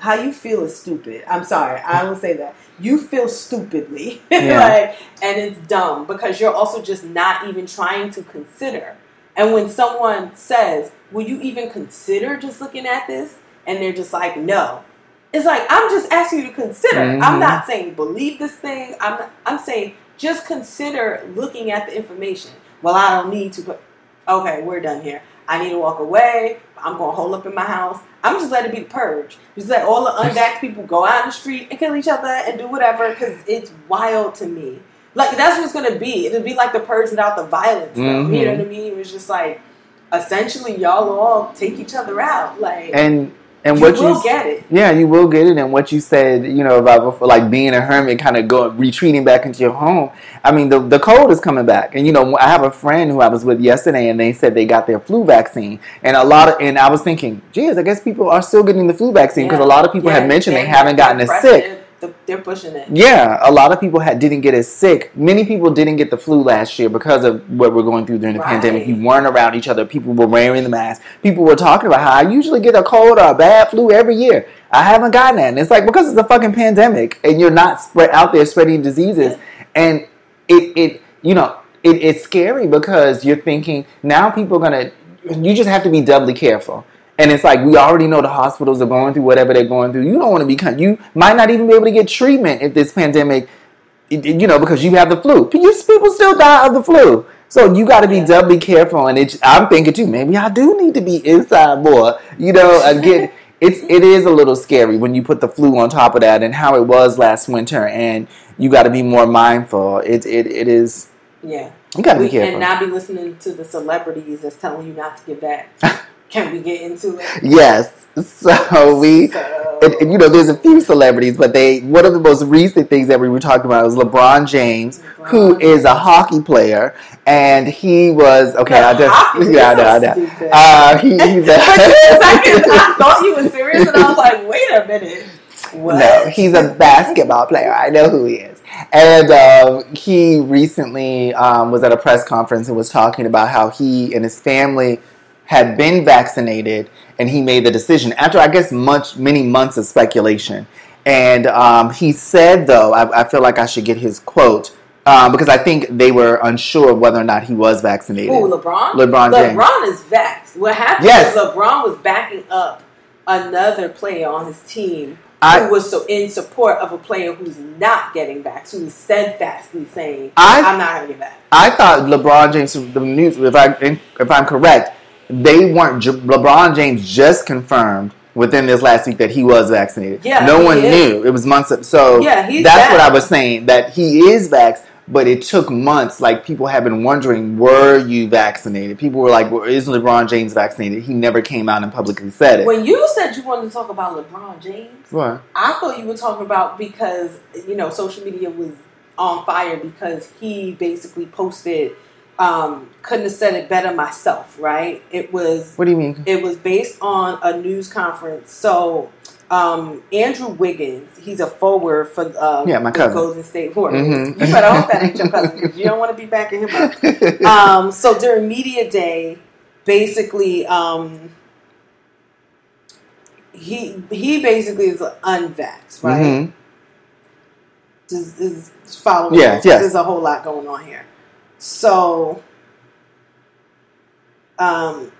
[SPEAKER 1] how you feel is stupid i'm sorry i will say that you feel stupidly *laughs*
[SPEAKER 2] Yeah.
[SPEAKER 1] like and it's dumb because you're also just not even trying to consider and when someone says will you even consider just looking at this? And they're just like, no. It's like I'm just asking you to consider.
[SPEAKER 2] Mhm.
[SPEAKER 1] I'm not saying believe this thing. I'm not, I'm saying just consider looking at the information. Well, I don't need to, but okay, we're done here. I need to walk away. I'm gonna hold up in my house. I'm just letting it be the purge. Just let all the unvaxxed people go out in the street and kill each other and do whatever because it's wild to me. Like that's what it's gonna be. It'll be like the purge without the violence. Though. You know what I mean? It was just like essentially y'all all take each other out. Like
[SPEAKER 2] And and
[SPEAKER 1] you
[SPEAKER 2] what
[SPEAKER 1] will
[SPEAKER 2] you
[SPEAKER 1] get it.
[SPEAKER 2] Yeah, you will get it. And what you said, you know, about before, like being a hermit, kind of going retreating back into your home. I mean, the the cold is coming back. And you know, I have a friend who I was with yesterday, and they said they got their flu vaccine. And a lot of, and I was thinking, geez, I guess people are still getting the flu vaccine because a lot of people
[SPEAKER 1] Yeah,
[SPEAKER 2] had mentioned they
[SPEAKER 1] they're-
[SPEAKER 2] haven't gotten as sick.
[SPEAKER 1] They're pushing it.
[SPEAKER 2] Yeah, a lot of people had didn't get as sick. Many people didn't get the flu last year because of what we're going through during the
[SPEAKER 1] Right.
[SPEAKER 2] pandemic. You weren't around each other. People were wearing the mask. People were talking about how I usually get a cold or a bad flu every year. I haven't gotten that. And it's like because it's a fucking pandemic and you're not spread out there spreading diseases. And it it you know, it, it's scary because you're thinking now people are gonna you just have to be doubly careful. And it's like we already know the hospitals are going through whatever they're going through. You don't want to be you might not even be able to get treatment if this pandemic, it- it- you know, because you have the flu. People still die of the flu. So you got to be doubly careful. And it's, I'm thinking too, maybe I do need to be inside more. You know, again, *laughs* it's it is a little scary when you put the flu on top of that and how it was last winter. And you got to be more mindful. It it it is.
[SPEAKER 1] Yeah.
[SPEAKER 2] You got to be careful.
[SPEAKER 1] and not be listening to the celebrities that's telling you not to give back. *laughs* Can we get into it?
[SPEAKER 2] yes. So we.
[SPEAKER 1] So,
[SPEAKER 2] and, and, you know, there's a few celebrities, but they one of the most recent things that we were talking about was LeBron James, who
[SPEAKER 1] LeBron.
[SPEAKER 2] is a hockey player, and he was okay. I just
[SPEAKER 1] Hockey,
[SPEAKER 2] yeah, I know, I know. Uh, he, *laughs* he's
[SPEAKER 1] For two seconds,
[SPEAKER 2] a,
[SPEAKER 1] I *laughs* thought you were serious, and I was like, wait a minute. What?
[SPEAKER 2] no, he's a basketball player. I know who he is. And um, he recently um, was at a press conference and was talking about how he and his family had been vaccinated, and he made the decision after I guess much many months of speculation. And um, he said, though, I, I feel like I should get his quote um, because I think they were unsure whether or not he was vaccinated.
[SPEAKER 1] Who, LeBron?
[SPEAKER 2] LeBron James.
[SPEAKER 1] LeBron is vaxxed. What happened
[SPEAKER 2] Yes.
[SPEAKER 1] LeBron was backing up another player on his team
[SPEAKER 2] I-
[SPEAKER 1] who was so in support of a player who's not getting vaxxed, who is steadfastly saying,
[SPEAKER 2] I-
[SPEAKER 1] I'm not going to get vaxxed.
[SPEAKER 2] I thought LeBron James, the news, if I if I'm correct, they weren't. LeBron James just confirmed within this last week that he was vaccinated.
[SPEAKER 1] Yeah,
[SPEAKER 2] no one
[SPEAKER 1] is.
[SPEAKER 2] knew. It was months. Of, so
[SPEAKER 1] Yeah,
[SPEAKER 2] that's what I was saying. That he is vaxxed, but it took months. Like people have been wondering, were you vaccinated? People were like, well, is LeBron James vaccinated? He never came out and publicly said it.
[SPEAKER 1] When you said you wanted to talk about LeBron James,
[SPEAKER 2] What?
[SPEAKER 1] I thought you were talking about because, you know, social media was on fire because he basically posted, um, couldn't have said it better myself, right? It was
[SPEAKER 2] What do you mean?
[SPEAKER 1] It was based on a news conference. So um, Andrew Wiggins, he's a forward for uh,
[SPEAKER 2] Yeah, my
[SPEAKER 1] the
[SPEAKER 2] cousin.
[SPEAKER 1] Golden State Warriors.
[SPEAKER 2] Mhm.
[SPEAKER 1] You better hope that ain't your cousin because you don't want to be backing him up. *laughs* Um, so during media day, basically, um, he he basically is unvaxxed, right?
[SPEAKER 2] Mhm.
[SPEAKER 1] Is, is following.
[SPEAKER 2] Yeah, yes.
[SPEAKER 1] There's a whole lot going on here. So, um,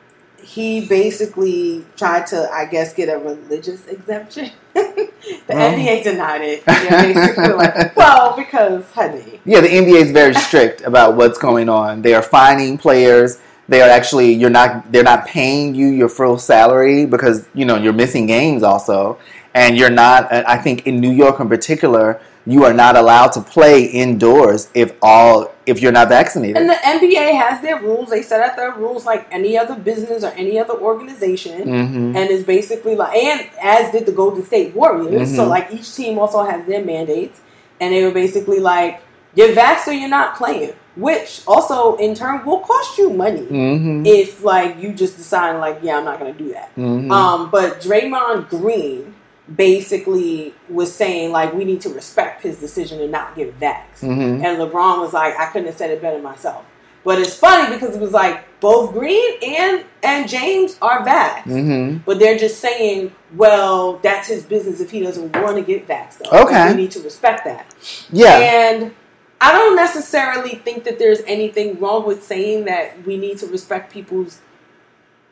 [SPEAKER 1] he basically tried to, I guess, get a religious exemption. *laughs* the. NBA denied it. Basically like, *laughs* well, because, honey.
[SPEAKER 2] Yeah, the NBA is very strict about what's going on. They are fining players. They are actually you're not they're not paying you your full salary because you know you're missing games also, and you're not. I think in New York in particular, you are not allowed to play indoors if all if you're not vaccinated.
[SPEAKER 1] And the NBA has their rules. They set out their rules like any other business or any other organization.
[SPEAKER 2] hmm
[SPEAKER 1] and it's basically like and as did the Golden State Warriors. So
[SPEAKER 2] Mhm.
[SPEAKER 1] like each team also has their mandates, and they were basically like, "You're vaxxed or you're not playing," which also in turn will cost you money
[SPEAKER 2] hmm
[SPEAKER 1] if like you just decide like, "Yeah, I'm not going to do that."
[SPEAKER 2] hmm
[SPEAKER 1] Um, but Draymond Green basically was saying like we need to respect his decision to not get vaxxed.
[SPEAKER 2] hmm
[SPEAKER 1] And LeBron was like, I couldn't have said it better myself. But it's funny because it was like both Green and and James are vaxxed.
[SPEAKER 2] hmm
[SPEAKER 1] But they're just saying, well, that's his business if he doesn't want to get vaxxed. Though.
[SPEAKER 2] Okay.
[SPEAKER 1] We need to respect that.
[SPEAKER 2] Yeah.
[SPEAKER 1] And I don't necessarily think that there's anything wrong with saying that we need to respect people's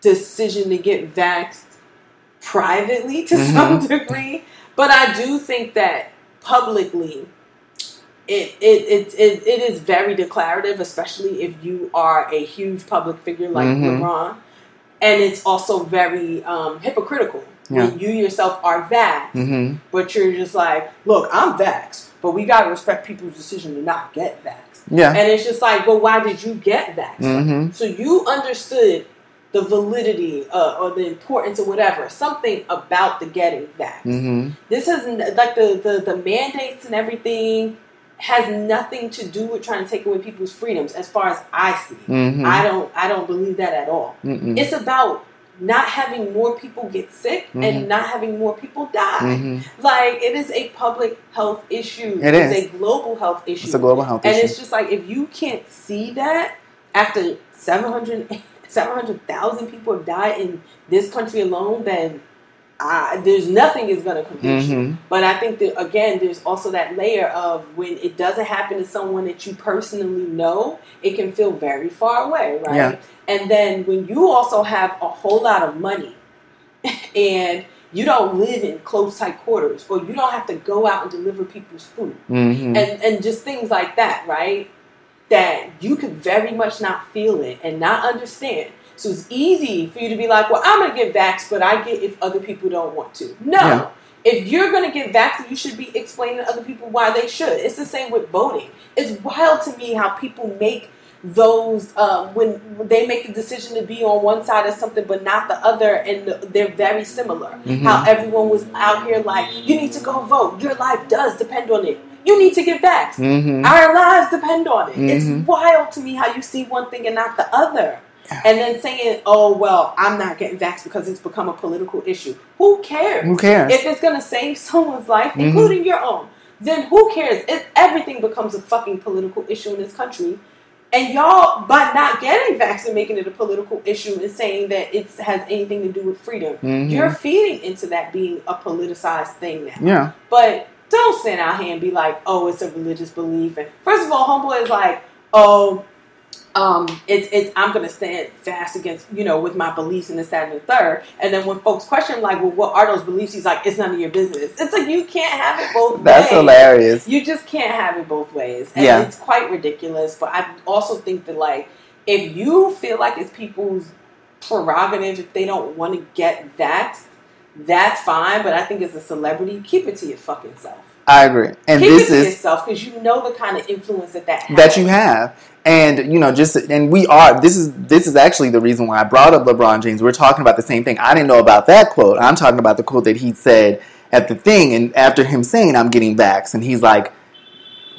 [SPEAKER 1] decision to get vaxxed privately to
[SPEAKER 2] Mhm.
[SPEAKER 1] some degree, but I do think that publicly. It, it, it, it, it is very declarative, especially if you are a huge public figure like
[SPEAKER 2] Mhm.
[SPEAKER 1] LeBron. And it's also very um, hypocritical when you yourself are vaxxed
[SPEAKER 2] hmm
[SPEAKER 1] but you're just like, look, I'm vaxxed, but we gotta respect people's decision to not get vaxxed.
[SPEAKER 2] Yeah.
[SPEAKER 1] And it's just like, well, why did you get vaxxed?
[SPEAKER 2] hmm
[SPEAKER 1] So you understood the validity uh, or the importance or whatever, something about the getting vaxxed.
[SPEAKER 2] hmm
[SPEAKER 1] This isn't like the, the, the mandates and everything has nothing to do with trying to take away people's freedoms as far as I see.
[SPEAKER 2] hmm
[SPEAKER 1] I don't I don't believe that at all.
[SPEAKER 2] Mm-mm.
[SPEAKER 1] It's about not having more people get sick
[SPEAKER 2] Mhm.
[SPEAKER 1] and not having more people die.
[SPEAKER 2] Mhm.
[SPEAKER 1] Like it is a public health issue.
[SPEAKER 2] It
[SPEAKER 1] it's
[SPEAKER 2] is.
[SPEAKER 1] a global health issue.
[SPEAKER 2] It's a global health
[SPEAKER 1] and
[SPEAKER 2] issue.
[SPEAKER 1] it's just like if you can't see that after 700 700,000 people have died in this country alone, then uh, there's nothing is going to convince you.
[SPEAKER 2] Mhm.
[SPEAKER 1] But I think that again, there's also that layer of when it doesn't happen to someone that you personally know, it can feel very far away, right?
[SPEAKER 2] Yeah.
[SPEAKER 1] And then when you also have a whole lot of money *laughs* and you don't live in close tight quarters or you don't have to go out and deliver people's food
[SPEAKER 2] Mhm.
[SPEAKER 1] and and just things like that, right? That you could very much not feel it and not understand. So it's easy for you to be like, well, I'm gonna get vaxxed, but I get if other people don't want to. No.
[SPEAKER 2] Yeah.
[SPEAKER 1] If you're gonna get vaxxed, you should be explaining to other people why they should. It's the same with voting. It's wild to me how people make those um, when they make the decision to be on one side of something but not the other, and they're very similar.
[SPEAKER 2] Mhm.
[SPEAKER 1] How everyone was out here like, you need to go vote. Your life does depend on it. You need to get vaxxed.
[SPEAKER 2] Mhm.
[SPEAKER 1] Our lives depend on it.
[SPEAKER 2] Mhm.
[SPEAKER 1] It's wild to me how you see one thing and not the other. And then saying, oh, well, I'm not getting vaxxed because it's become a political issue. Who cares?
[SPEAKER 2] Who cares?
[SPEAKER 1] If it's going to save *laughs* someone's life,
[SPEAKER 2] Mhm.
[SPEAKER 1] including your own, then who cares? It, everything becomes a fucking political issue in this country. And y'all, by not getting and making it a political issue and saying that it has anything to do with freedom,
[SPEAKER 2] Mhm.
[SPEAKER 1] you're feeding into that being a politicized thing now.
[SPEAKER 2] yeah.
[SPEAKER 1] But don't stand out here and be like, oh, it's a religious belief. And first of all, homeboy is like, oh, um, it's it's I'm gonna stand fast against you know with my beliefs and this that and the third. And then when folks question like, well, what are those beliefs? He's like, it's none of your business. It's like you can't have it both ways. *laughs*
[SPEAKER 2] That's
[SPEAKER 1] ways.
[SPEAKER 2] hilarious.
[SPEAKER 1] You just can't have it both ways. And
[SPEAKER 2] Yeah.
[SPEAKER 1] it's quite ridiculous. But I also think that like if you feel like it's people's prerogative if they don't want to get vaxxed, that's fine. But I think as a celebrity, keep it to your fucking self.
[SPEAKER 2] I agree. And
[SPEAKER 1] keep
[SPEAKER 2] this
[SPEAKER 1] it to
[SPEAKER 2] is
[SPEAKER 1] yourself because you know the kind of influence that that has.
[SPEAKER 2] that you have and you know just and we are this is this is actually the reason why i brought up lebron james we're talking about the same thing i didn't know about that quote i'm talking about the quote that he said at the thing and after him saying i'm getting vax and he's like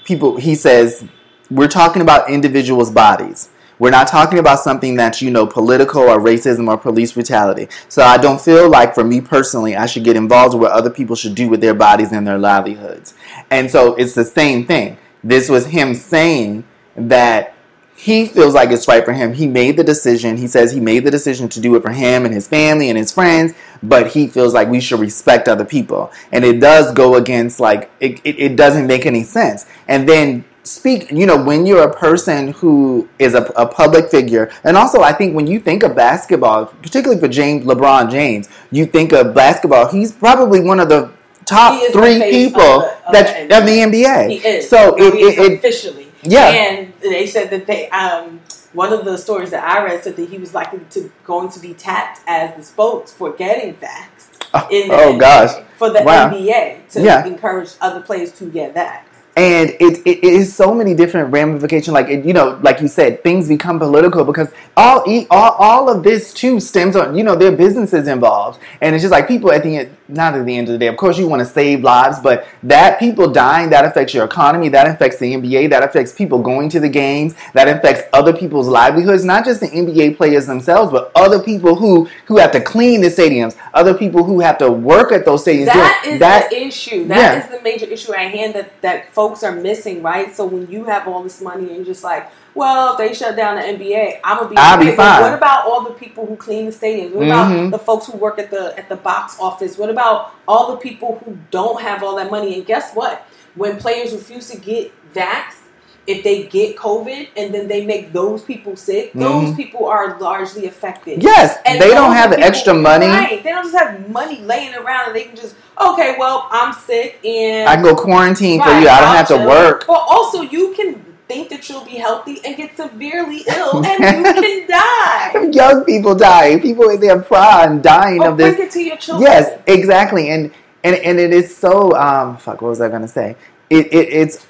[SPEAKER 2] people he says we're talking about individuals bodies we're not talking about something that's you know political or racism or police brutality so i don't feel like for me personally i should get involved with what other people should do with their bodies and their livelihoods and so it's the same thing this was him saying that he feels like it's right for him. He made the decision. He says he made the decision to do it for him and his family and his friends, but he feels like we should respect other people. And it does go against, like, it, it, it doesn't make any sense. And then speak, you know, when you're a person who is a, a public figure, and also I think when you think of basketball, particularly for James LeBron James, you think of basketball, he's probably one of the top three people
[SPEAKER 1] of
[SPEAKER 2] that
[SPEAKER 1] the
[SPEAKER 2] of the NBA.
[SPEAKER 1] He is.
[SPEAKER 2] So it, it, it
[SPEAKER 1] officially.
[SPEAKER 2] Yeah.
[SPEAKER 1] And they said that they um one of the stories that I read said that he was likely to going to be tapped as the spokes for getting vaxxed in the
[SPEAKER 2] oh
[SPEAKER 1] NBA,
[SPEAKER 2] gosh.
[SPEAKER 1] for the
[SPEAKER 2] Wow.
[SPEAKER 1] NBA to
[SPEAKER 2] Yeah.
[SPEAKER 1] encourage other players to get vaxxed.
[SPEAKER 2] And it, it, it is so many different ramifications like it, you know like you said things become political because all, all all of this too stems on you know there are businesses involved and it's just like people at the end not at the end of the day of course you want to save lives but that people dying that affects your economy that affects the nba that affects people going to the games that affects other people's livelihoods not just the nba players themselves but other people who who have to clean the stadiums other people who have to work at those stadiums
[SPEAKER 1] That is the issue. That is
[SPEAKER 2] Yeah.
[SPEAKER 1] the major issue at hand that, that folks are missing, right? So when you have all this money and you're just like, well, if they shut down the NBA, I'm gonna be
[SPEAKER 2] I'll be fine.
[SPEAKER 1] what about all the people who clean the stadiums? What about mm-hmm. the folks who work at the at the box office? What about all the people who don't have all that money? And guess what? When players refuse to get vaxxed, if they get COVID and then they make those people sick, those
[SPEAKER 2] Mhm.
[SPEAKER 1] people are largely affected.
[SPEAKER 2] Yes,
[SPEAKER 1] And
[SPEAKER 2] they don't have the
[SPEAKER 1] people-
[SPEAKER 2] extra money.
[SPEAKER 1] Right. They don't just have money laying around and they can just, okay, well, I'm sick and
[SPEAKER 2] I can go quarantine for you. I don't have to
[SPEAKER 1] chill.
[SPEAKER 2] work.
[SPEAKER 1] But also, you can think that you'll be healthy and get severely *laughs* ill and you can die. *laughs*
[SPEAKER 2] Young people die. People in their prime dying
[SPEAKER 1] Or
[SPEAKER 2] of this.
[SPEAKER 1] bring it to your children.
[SPEAKER 2] Yes, exactly, and and and it is so. Um, fuck, what was I gonna say? It, it it's.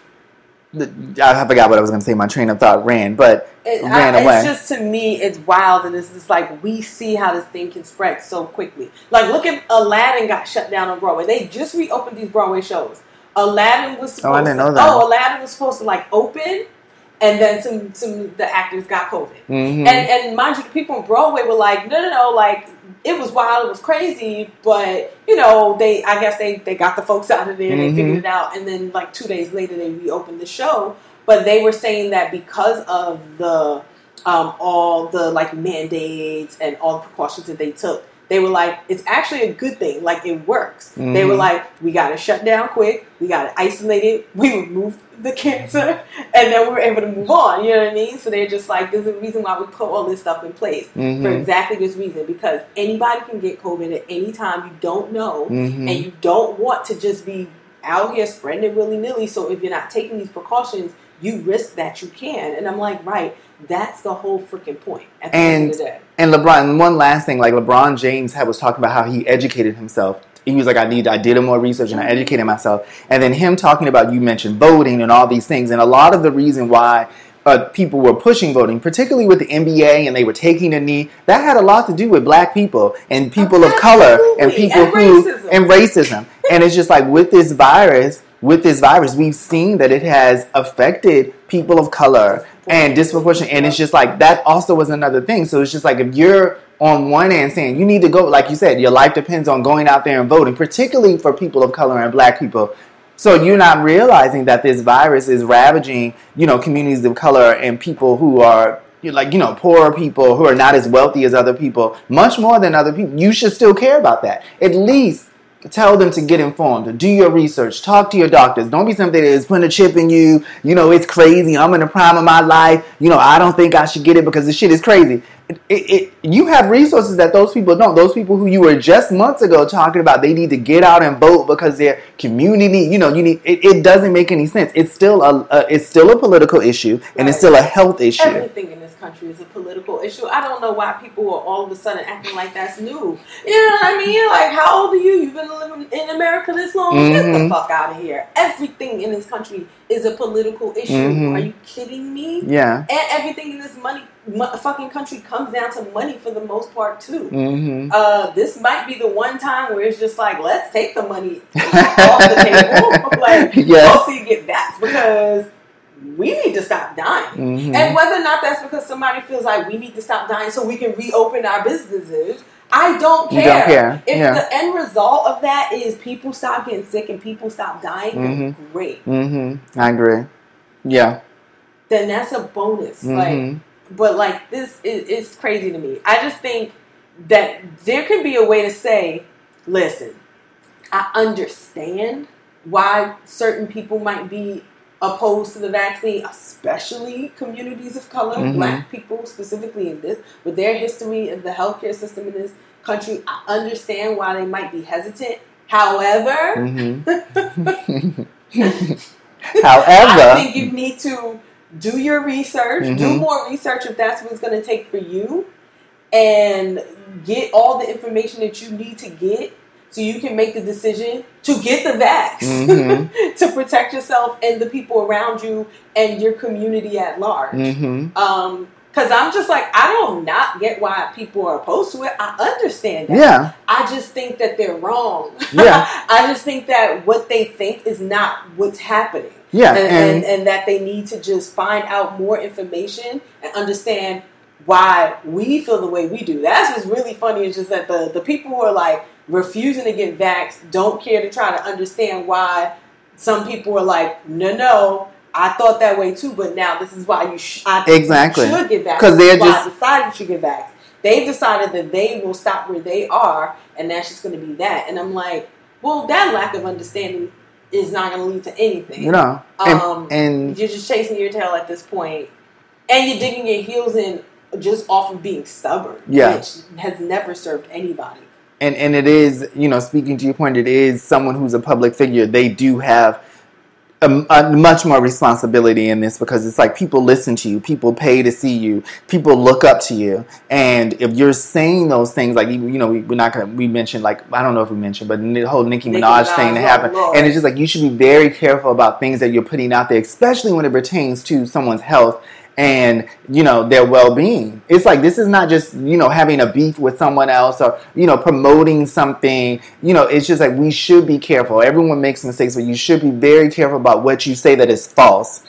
[SPEAKER 2] I forgot what I was gonna say. My train of thought ran, but
[SPEAKER 1] It,
[SPEAKER 2] ran
[SPEAKER 1] I,
[SPEAKER 2] away.
[SPEAKER 1] It's just to me, it's wild, and it's just like we see how this thing can spread so quickly. Like, look at Aladdin got shut down on Broadway. They just reopened these Broadway shows. Aladdin was supposed
[SPEAKER 2] Oh, I didn't
[SPEAKER 1] to,
[SPEAKER 2] know that.
[SPEAKER 1] Oh, Aladdin was supposed to like open, and then some some the actors got COVID.
[SPEAKER 2] Mhm.
[SPEAKER 1] And and mind you, the people on Broadway were like, no, no, no, like it was wild, it was crazy, but you know, they I guess they they got the folks out of there,
[SPEAKER 2] Mhm.
[SPEAKER 1] they figured it out, and then like two days later they reopened the show. But they were saying that because of the um, all the like mandates and all the precautions that they took, they were like, it's actually a good thing. Like it works. They were
[SPEAKER 2] Mhm.
[SPEAKER 1] like, we got to shut down quick. We got to isolate it. We removed the cancer, *laughs* and then we were able to move on. You know what I mean? So they're just like, there's a reason why we put all this stuff in place for
[SPEAKER 2] Mhm.
[SPEAKER 1] exactly this reason because anybody can get COVID at any time. You don't know,
[SPEAKER 2] Mhm.
[SPEAKER 1] and you don't want to just be out here spreading it willy nilly. So if you're not taking these precautions, you risk that you can. And I'm like, right, that's the whole freaking point at the end of the day.
[SPEAKER 2] And LeBron, and one last thing, like LeBron James had was talking about how he educated himself. He was like, I need, I did more research and I educated myself. And then him talking about, you mentioned voting and all these things. And a lot of the reason why uh, people were pushing voting, particularly with the NBA and they were taking a knee, that had a lot to do with black people and people of color and people
[SPEAKER 1] And
[SPEAKER 2] who,
[SPEAKER 1] racism.
[SPEAKER 2] and racism. and it's just like with this virus, with this virus, we've seen that it has affected people of color and disproportionate. And it's just like that also was another thing. So it's just like if you're on one end saying you need to go, like you said, your life depends on going out there and voting, particularly for people of color and black people. So you're not realizing that this virus is ravaging, you know, communities of color and people who are like, you know, poorer people who are not as wealthy as other people, much more than other people. You should still care about that. At least tell them to get informed, do your research, talk to your doctors. Don't be something that is putting a chip in you. You know, it's crazy. I'm in the prime of my life. You know, I don't think I should get it because the shit is crazy. It, it, you have resources that those people don't. Those people who you were just months ago talking about, they need to get out and vote because their community. You know, you need. It, it doesn't make any sense. It's still a, a it's still a political issue and it's still a health issue.
[SPEAKER 1] Everything in this country is a political issue. I don't know why people are all of a sudden acting like that's new. You know what I mean? Like, how old are you? You've been living in America this long? Get the
[SPEAKER 2] Mhm.
[SPEAKER 1] fuck out of here. Everything in this country is a political issue.
[SPEAKER 2] Mhm.
[SPEAKER 1] Are you kidding me?
[SPEAKER 2] Yeah.
[SPEAKER 1] And everything in this money, fucking country comes down to money for the most part too.
[SPEAKER 2] hmm
[SPEAKER 1] Uh, this might be the one time where it's just like, let's take the money *laughs* off the table. *laughs* like,
[SPEAKER 2] Yes.
[SPEAKER 1] you get that because we need to stop dying.
[SPEAKER 2] Mhm.
[SPEAKER 1] And whether or not that's because somebody feels like we need to stop dying so we can reopen our businesses, I don't care.
[SPEAKER 2] don't care.
[SPEAKER 1] If
[SPEAKER 2] Yeah.
[SPEAKER 1] the end result of that is people stop getting sick and people stop dying, then
[SPEAKER 2] Mhm.
[SPEAKER 1] great.
[SPEAKER 2] hmm I agree. Yeah.
[SPEAKER 1] Then that's a bonus. Like, but like this is it's crazy to me. I just think that there can be a way to say, listen, I understand why certain people might be opposed to the vaccine, especially communities of color,
[SPEAKER 2] Mhm.
[SPEAKER 1] black people specifically in this, with their history of the healthcare system in this country. I understand why they might be hesitant. However, *laughs* *laughs*
[SPEAKER 2] hmm
[SPEAKER 1] I think you need to do your research, do
[SPEAKER 2] Mhm.
[SPEAKER 1] more research if that's what it's going to take for you, and get all the information that you need to get so you can make the decision to get the vax
[SPEAKER 2] Mhm. *laughs*
[SPEAKER 1] to protect yourself and the people around you and your community at large.
[SPEAKER 2] hmm
[SPEAKER 1] Um, because I'm just like, I don't not get why people are opposed to it. I understand that.
[SPEAKER 2] yeah,
[SPEAKER 1] I just think that they're wrong.
[SPEAKER 2] Yeah. *laughs*
[SPEAKER 1] I just think that what they think is not what's happening.
[SPEAKER 2] Yeah,
[SPEAKER 1] And,
[SPEAKER 2] and,
[SPEAKER 1] and, and that they need to just find out more information and understand why we feel the way we do. That's what's really funny is just that the, the people who are like refusing to get vaxxed don't care to try to understand why some people are like, no, no, I thought that way too, but now this is why you, sh- I think
[SPEAKER 2] Exactly.
[SPEAKER 1] you should get vaxxed.
[SPEAKER 2] 'Cause they're
[SPEAKER 1] This is why
[SPEAKER 2] just-
[SPEAKER 1] I decided you should get vaxxed. They've decided that they will stop where they are, and that's just going to be that. And I'm like, well, that lack of understanding is not going to lead to anything.
[SPEAKER 2] You know, and,
[SPEAKER 1] Um,
[SPEAKER 2] and
[SPEAKER 1] You're just chasing your tail at this point, and you're digging your heels in just off of being stubborn,
[SPEAKER 2] Yeah.
[SPEAKER 1] which has never served anybody.
[SPEAKER 2] and and it is you know speaking to your point it is someone who's a public figure they do have a, a much more responsibility in this because it's like people listen to you people pay to see you people look up to you. And if you're saying those things like you know we, we're not gonna we mentioned like i don't know if we mentioned but the whole nicki
[SPEAKER 1] Nicki
[SPEAKER 2] minaj
[SPEAKER 1] Minaj,
[SPEAKER 2] thing that
[SPEAKER 1] oh,
[SPEAKER 2] happened.
[SPEAKER 1] Lord.
[SPEAKER 2] and it's just like you should be very careful about things that you're putting out there especially when it pertains to someone's health and you know their well-being it's like this is not just you know having a beef with someone else or you know promoting something you know it's just like we should be careful everyone makes mistakes but you should be very careful about what you say that is false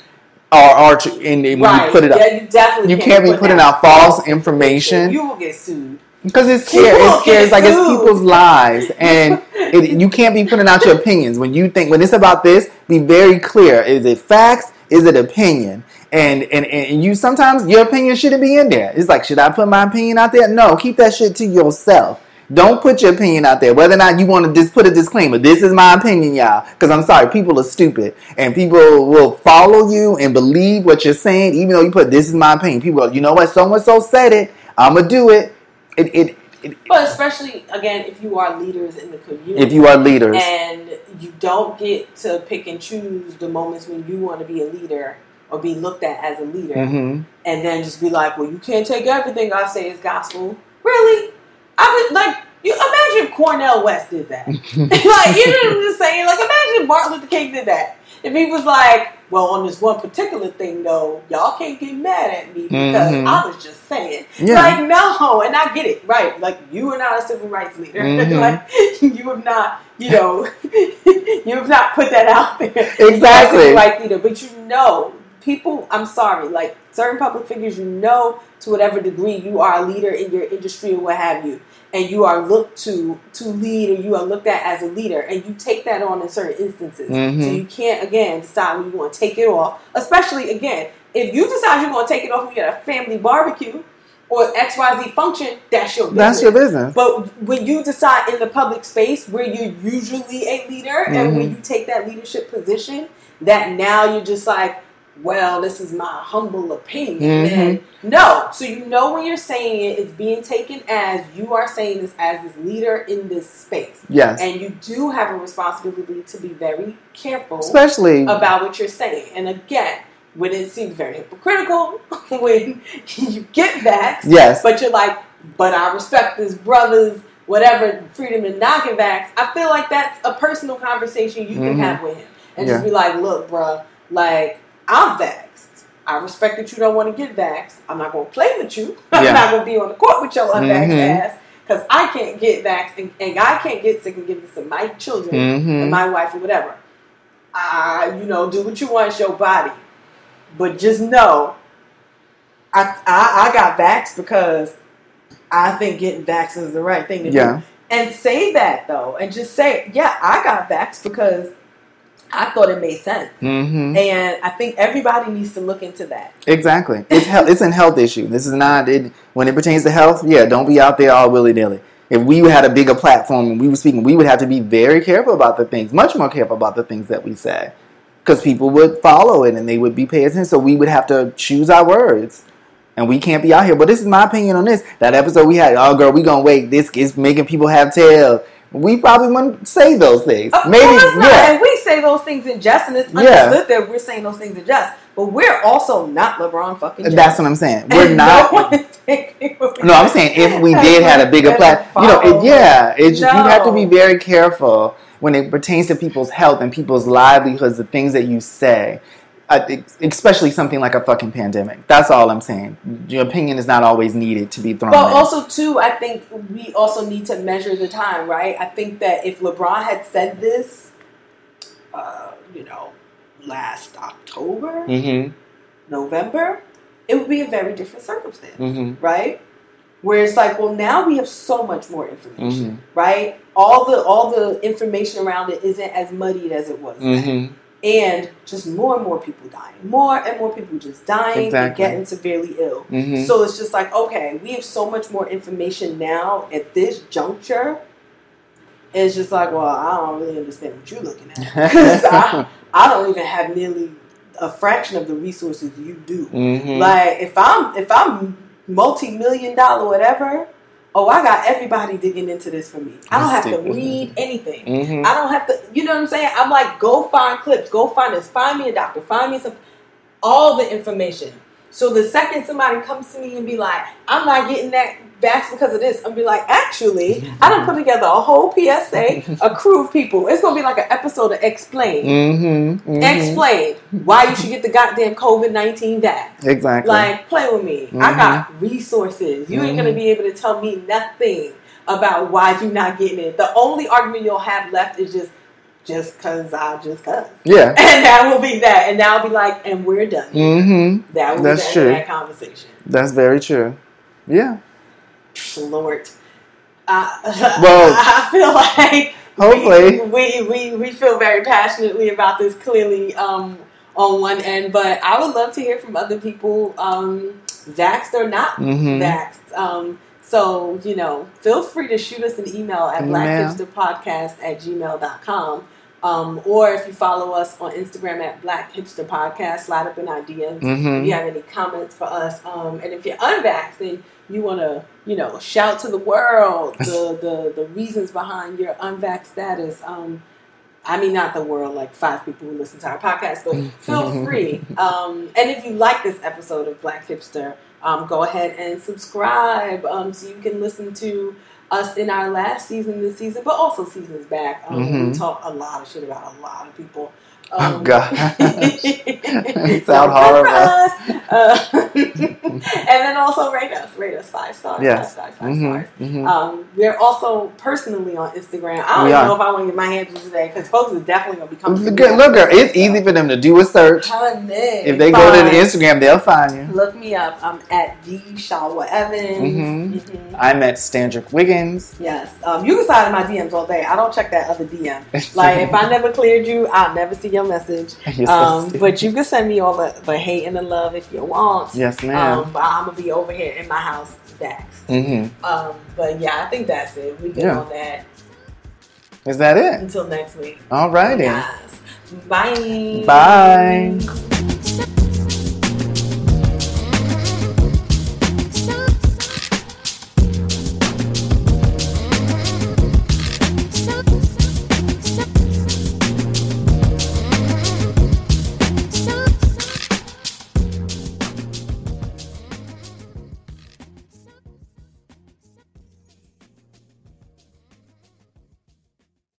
[SPEAKER 2] or, or to, and, and when
[SPEAKER 1] right?
[SPEAKER 2] you put it up
[SPEAKER 1] Yeah, you definitely
[SPEAKER 2] you can't be
[SPEAKER 1] put
[SPEAKER 2] putting out false information
[SPEAKER 1] You will get sued.
[SPEAKER 2] because it's
[SPEAKER 1] People
[SPEAKER 2] scary. It's scary. It's like it's people's lives, *laughs* and it, you can't be putting out your opinions when you think when it's about this. Be very clear. Is it facts? Is it opinion? And, and and you sometimes your opinion shouldn't be in there. It's like, should I put my opinion out there? No, keep that shit to yourself. Don't put your opinion out there. Whether or not you want to just put a disclaimer, this is my opinion, y'all. Because I'm sorry, people are stupid, and people will follow you and believe what you're saying, even though you put this is my opinion. People, go, you know what? So and so said it. I'm gonna do it. It, it, it.
[SPEAKER 1] But especially again, if you are leaders in the community,
[SPEAKER 2] If you are leaders,
[SPEAKER 1] and you don't get to pick and choose the moments when you want to be a leader or be looked at as a leader,
[SPEAKER 2] hmm
[SPEAKER 1] and then just be like, "Well, you can't take everything I say as gospel." Really? I would like you imagine if Cornel West did that. *laughs* *laughs* like you know what I'm just saying? Like imagine if Martin Luther King did that. If he was like, "Well, on this one particular thing though, y'all can't get mad at me because
[SPEAKER 2] Mhm.
[SPEAKER 1] I was just saying."
[SPEAKER 2] Yeah.
[SPEAKER 1] Like no, and I get it, right? Like you are not a civil rights leader. *laughs*
[SPEAKER 2] Mhm.
[SPEAKER 1] like you have not, you know, you have not put that out there.
[SPEAKER 2] Exactly.
[SPEAKER 1] You're a civil rights leader, but you know, people. I'm sorry, like certain public figures, you know, to whatever degree you are a leader in your industry or what have you, and you are looked to to lead, or you are looked at as a leader, and you take that on in certain instances.
[SPEAKER 2] Mhm.
[SPEAKER 1] So you can't again decide when you want to take it off. Especially again, if you decide you're going to take it off when you're at a family barbecue or X Y Z function, that's your business.
[SPEAKER 2] that's your business.
[SPEAKER 1] But when you decide in the public space where you're usually a leader and when
[SPEAKER 2] Mhm.
[SPEAKER 1] you take that leadership position, that now you're just like, well, this is my humble opinion.
[SPEAKER 2] Mhm.
[SPEAKER 1] And no. So you know when you're saying it, it's being taken as you are saying this as this leader in this space.
[SPEAKER 2] Yes,
[SPEAKER 1] And you do have a responsibility to be very careful
[SPEAKER 2] especially
[SPEAKER 1] about what you're saying. And again, when it seems very hypocritical, *laughs* when you get vaxxed,
[SPEAKER 2] yes,
[SPEAKER 1] but you're like, but I respect this brother's whatever freedom and knocking vax. I feel like that's a personal conversation you can
[SPEAKER 2] Mhm.
[SPEAKER 1] have with him, and
[SPEAKER 2] Yeah.
[SPEAKER 1] just be like, look, bruh, like I'm vaxxed. I respect that you don't want to get vaxxed. I'm not going to play with you. *laughs* I'm not going to be on the court with your unvaxxed
[SPEAKER 2] Mhm.
[SPEAKER 1] ass because I can't get vaxxed and, and I can't get sick and give this to my children and
[SPEAKER 2] hmm
[SPEAKER 1] my wife or whatever. Uh, you know, do what you want. It's your body. But just know, I, I, I got vaxxed because I think getting vaxxed is the right thing to
[SPEAKER 2] yeah,
[SPEAKER 1] do. And say that, though. And just say, yeah, I got vaxxed because I thought it made sense.
[SPEAKER 2] hmm
[SPEAKER 1] And I think everybody needs to look into that.
[SPEAKER 2] exactly. It's health. It's a health issue. This is not it when it pertains to health. Yeah, don't be out there all willy nilly. If we had a bigger platform and we were speaking, we would have to be very careful about the things, much more careful about the things that we say, because people would follow it and they would be paying attention. So we would have to choose our words. And we can't be out here. But this is my opinion on this. That episode we had, oh girl, we gonna wait. This is making people have tails. We probably wouldn't say those things.
[SPEAKER 1] Of
[SPEAKER 2] Maybe,
[SPEAKER 1] not.
[SPEAKER 2] yeah.
[SPEAKER 1] We say those things in jest, and it's
[SPEAKER 2] Yeah.
[SPEAKER 1] understood that we're saying those things in jest. But we're also not LeBron fucking.
[SPEAKER 2] That's what I'm saying. We're
[SPEAKER 1] And
[SPEAKER 2] not.
[SPEAKER 1] No, one is taking what we
[SPEAKER 2] No, I'm saying if we did had a *laughs* bigger platform, you know, it, yeah, it's just, you have to be very careful when it pertains to people's health and people's livelihoods, the things that you say, uh, especially something like a fucking pandemic. That's all I'm saying. Your opinion is not always needed to be thrown.
[SPEAKER 1] But
[SPEAKER 2] in.
[SPEAKER 1] also, too, I think we also need to measure the time, right? I think that if LeBron had said this, uh, you know, last October,
[SPEAKER 2] Mhm,
[SPEAKER 1] November, it would be a very different circumstance,
[SPEAKER 2] mhm,
[SPEAKER 1] right? Where it's like, well, now we have so much more information,
[SPEAKER 2] mhm,
[SPEAKER 1] right? All the all the information around it isn't as muddied as it was, then.
[SPEAKER 2] mhm.
[SPEAKER 1] and just more and more people dying, more and more people just dying and getting severely ill.
[SPEAKER 2] Mhm.
[SPEAKER 1] So it's just like, okay, we have so much more information now at this juncture. It's just like, well, I don't really understand what you're looking at. *laughs* 'Cause I, I don't even have nearly a fraction of the resources you do.
[SPEAKER 2] Mhm.
[SPEAKER 1] Like if I'm if I'm multi million dollar whatever, oh I got everybody digging into this for me. I don't have to read anything.
[SPEAKER 2] Mhm.
[SPEAKER 1] I don't have to you know what I'm saying? I'm like, go find clips, go find this, find me a doctor, find me some all the information. So the second somebody comes to me and be like, I'm not getting that vax because of this, I'm be like, actually, I done put together a whole PSA, a crew of people. It's gonna be like an episode of Explain.
[SPEAKER 2] Mhm. Mhm.
[SPEAKER 1] Explain why you should get the goddamn COVID nineteen vax.
[SPEAKER 2] Exactly.
[SPEAKER 1] Like, play with me. I
[SPEAKER 2] Mhm.
[SPEAKER 1] got resources. You ain't gonna
[SPEAKER 2] Mhm.
[SPEAKER 1] be able to tell me nothing about why you not getting it. The only argument you'll have left is just, just cause I just cause.
[SPEAKER 2] yeah. *laughs*
[SPEAKER 1] And that will be that. And that'll be like, and we're done.
[SPEAKER 2] hmm
[SPEAKER 1] That will
[SPEAKER 2] That's
[SPEAKER 1] be end
[SPEAKER 2] true.
[SPEAKER 1] that conversation.
[SPEAKER 2] That's very true. Yeah.
[SPEAKER 1] Lord. I,
[SPEAKER 2] Well, *laughs*
[SPEAKER 1] I feel like
[SPEAKER 2] hopefully.
[SPEAKER 1] we, we, we, we feel very passionately about this clearly um, on one end, but I would love to hear from other people, um, vaxxed or not
[SPEAKER 2] hmm
[SPEAKER 1] vaxxed. Um, so, you know, feel free to shoot us an email at
[SPEAKER 2] Email.
[SPEAKER 1] blackhipsterpodcast at gmail.com. Um, or if you follow us on Instagram at Black Hipster Podcast, slide up in our DMs
[SPEAKER 2] hmm
[SPEAKER 1] if you have any comments for us. Um, and if you're unvaxxed and you want to, you know, shout to the world *laughs* the, the, the reasons behind your unvaxxed status. Um, I mean, not the world, like five people who listen to our podcast, but feel free. Um, and if you like this episode of Black Hipster, um, go ahead and subscribe um, so you can listen to us in our last season this season, but also seasons back. Um, We
[SPEAKER 2] Mhm.
[SPEAKER 1] talk a lot of shit about a lot of people.
[SPEAKER 2] Oh,
[SPEAKER 1] Um,
[SPEAKER 2] God. *laughs*
[SPEAKER 1] it
[SPEAKER 2] sound horrible.
[SPEAKER 1] Uh, *laughs* and then also rate us, rate us five stars,
[SPEAKER 2] Yes.
[SPEAKER 1] five stars, five
[SPEAKER 2] hmm
[SPEAKER 1] stars.
[SPEAKER 2] hmm
[SPEAKER 1] Um, we're also personally on Instagram. I don't
[SPEAKER 2] We
[SPEAKER 1] even
[SPEAKER 2] are.
[SPEAKER 1] know if I want to get my hands on today because folks are definitely gonna be coming. to
[SPEAKER 2] Good, look, girl, it's
[SPEAKER 1] this,
[SPEAKER 2] easy for them to do a search.
[SPEAKER 1] Honey,
[SPEAKER 2] If they go to the. Instagram, they'll find you.
[SPEAKER 1] look me up. I'm at D Shawa Evans.
[SPEAKER 2] Mhm.
[SPEAKER 1] Mhm.
[SPEAKER 2] I'm at Standrick Wiggins.
[SPEAKER 1] Yes, um, you can slide in my DMs all day. I don't check that other DM. Like if I *laughs* never cleared you, I'll never see your message. *laughs*
[SPEAKER 2] You're
[SPEAKER 1] Um,
[SPEAKER 2] stupid.
[SPEAKER 1] but you can send me all the, the hate and the love if you want.
[SPEAKER 2] yes, ma'am.
[SPEAKER 1] Um, but I'm gonna be over here in my house, vaxxed.
[SPEAKER 2] hmm
[SPEAKER 1] Um, but yeah, I think that's it. We get
[SPEAKER 2] Yeah.
[SPEAKER 1] on that
[SPEAKER 2] Is that it?
[SPEAKER 1] until next week.
[SPEAKER 2] All righty.
[SPEAKER 1] Bye.
[SPEAKER 2] Bye.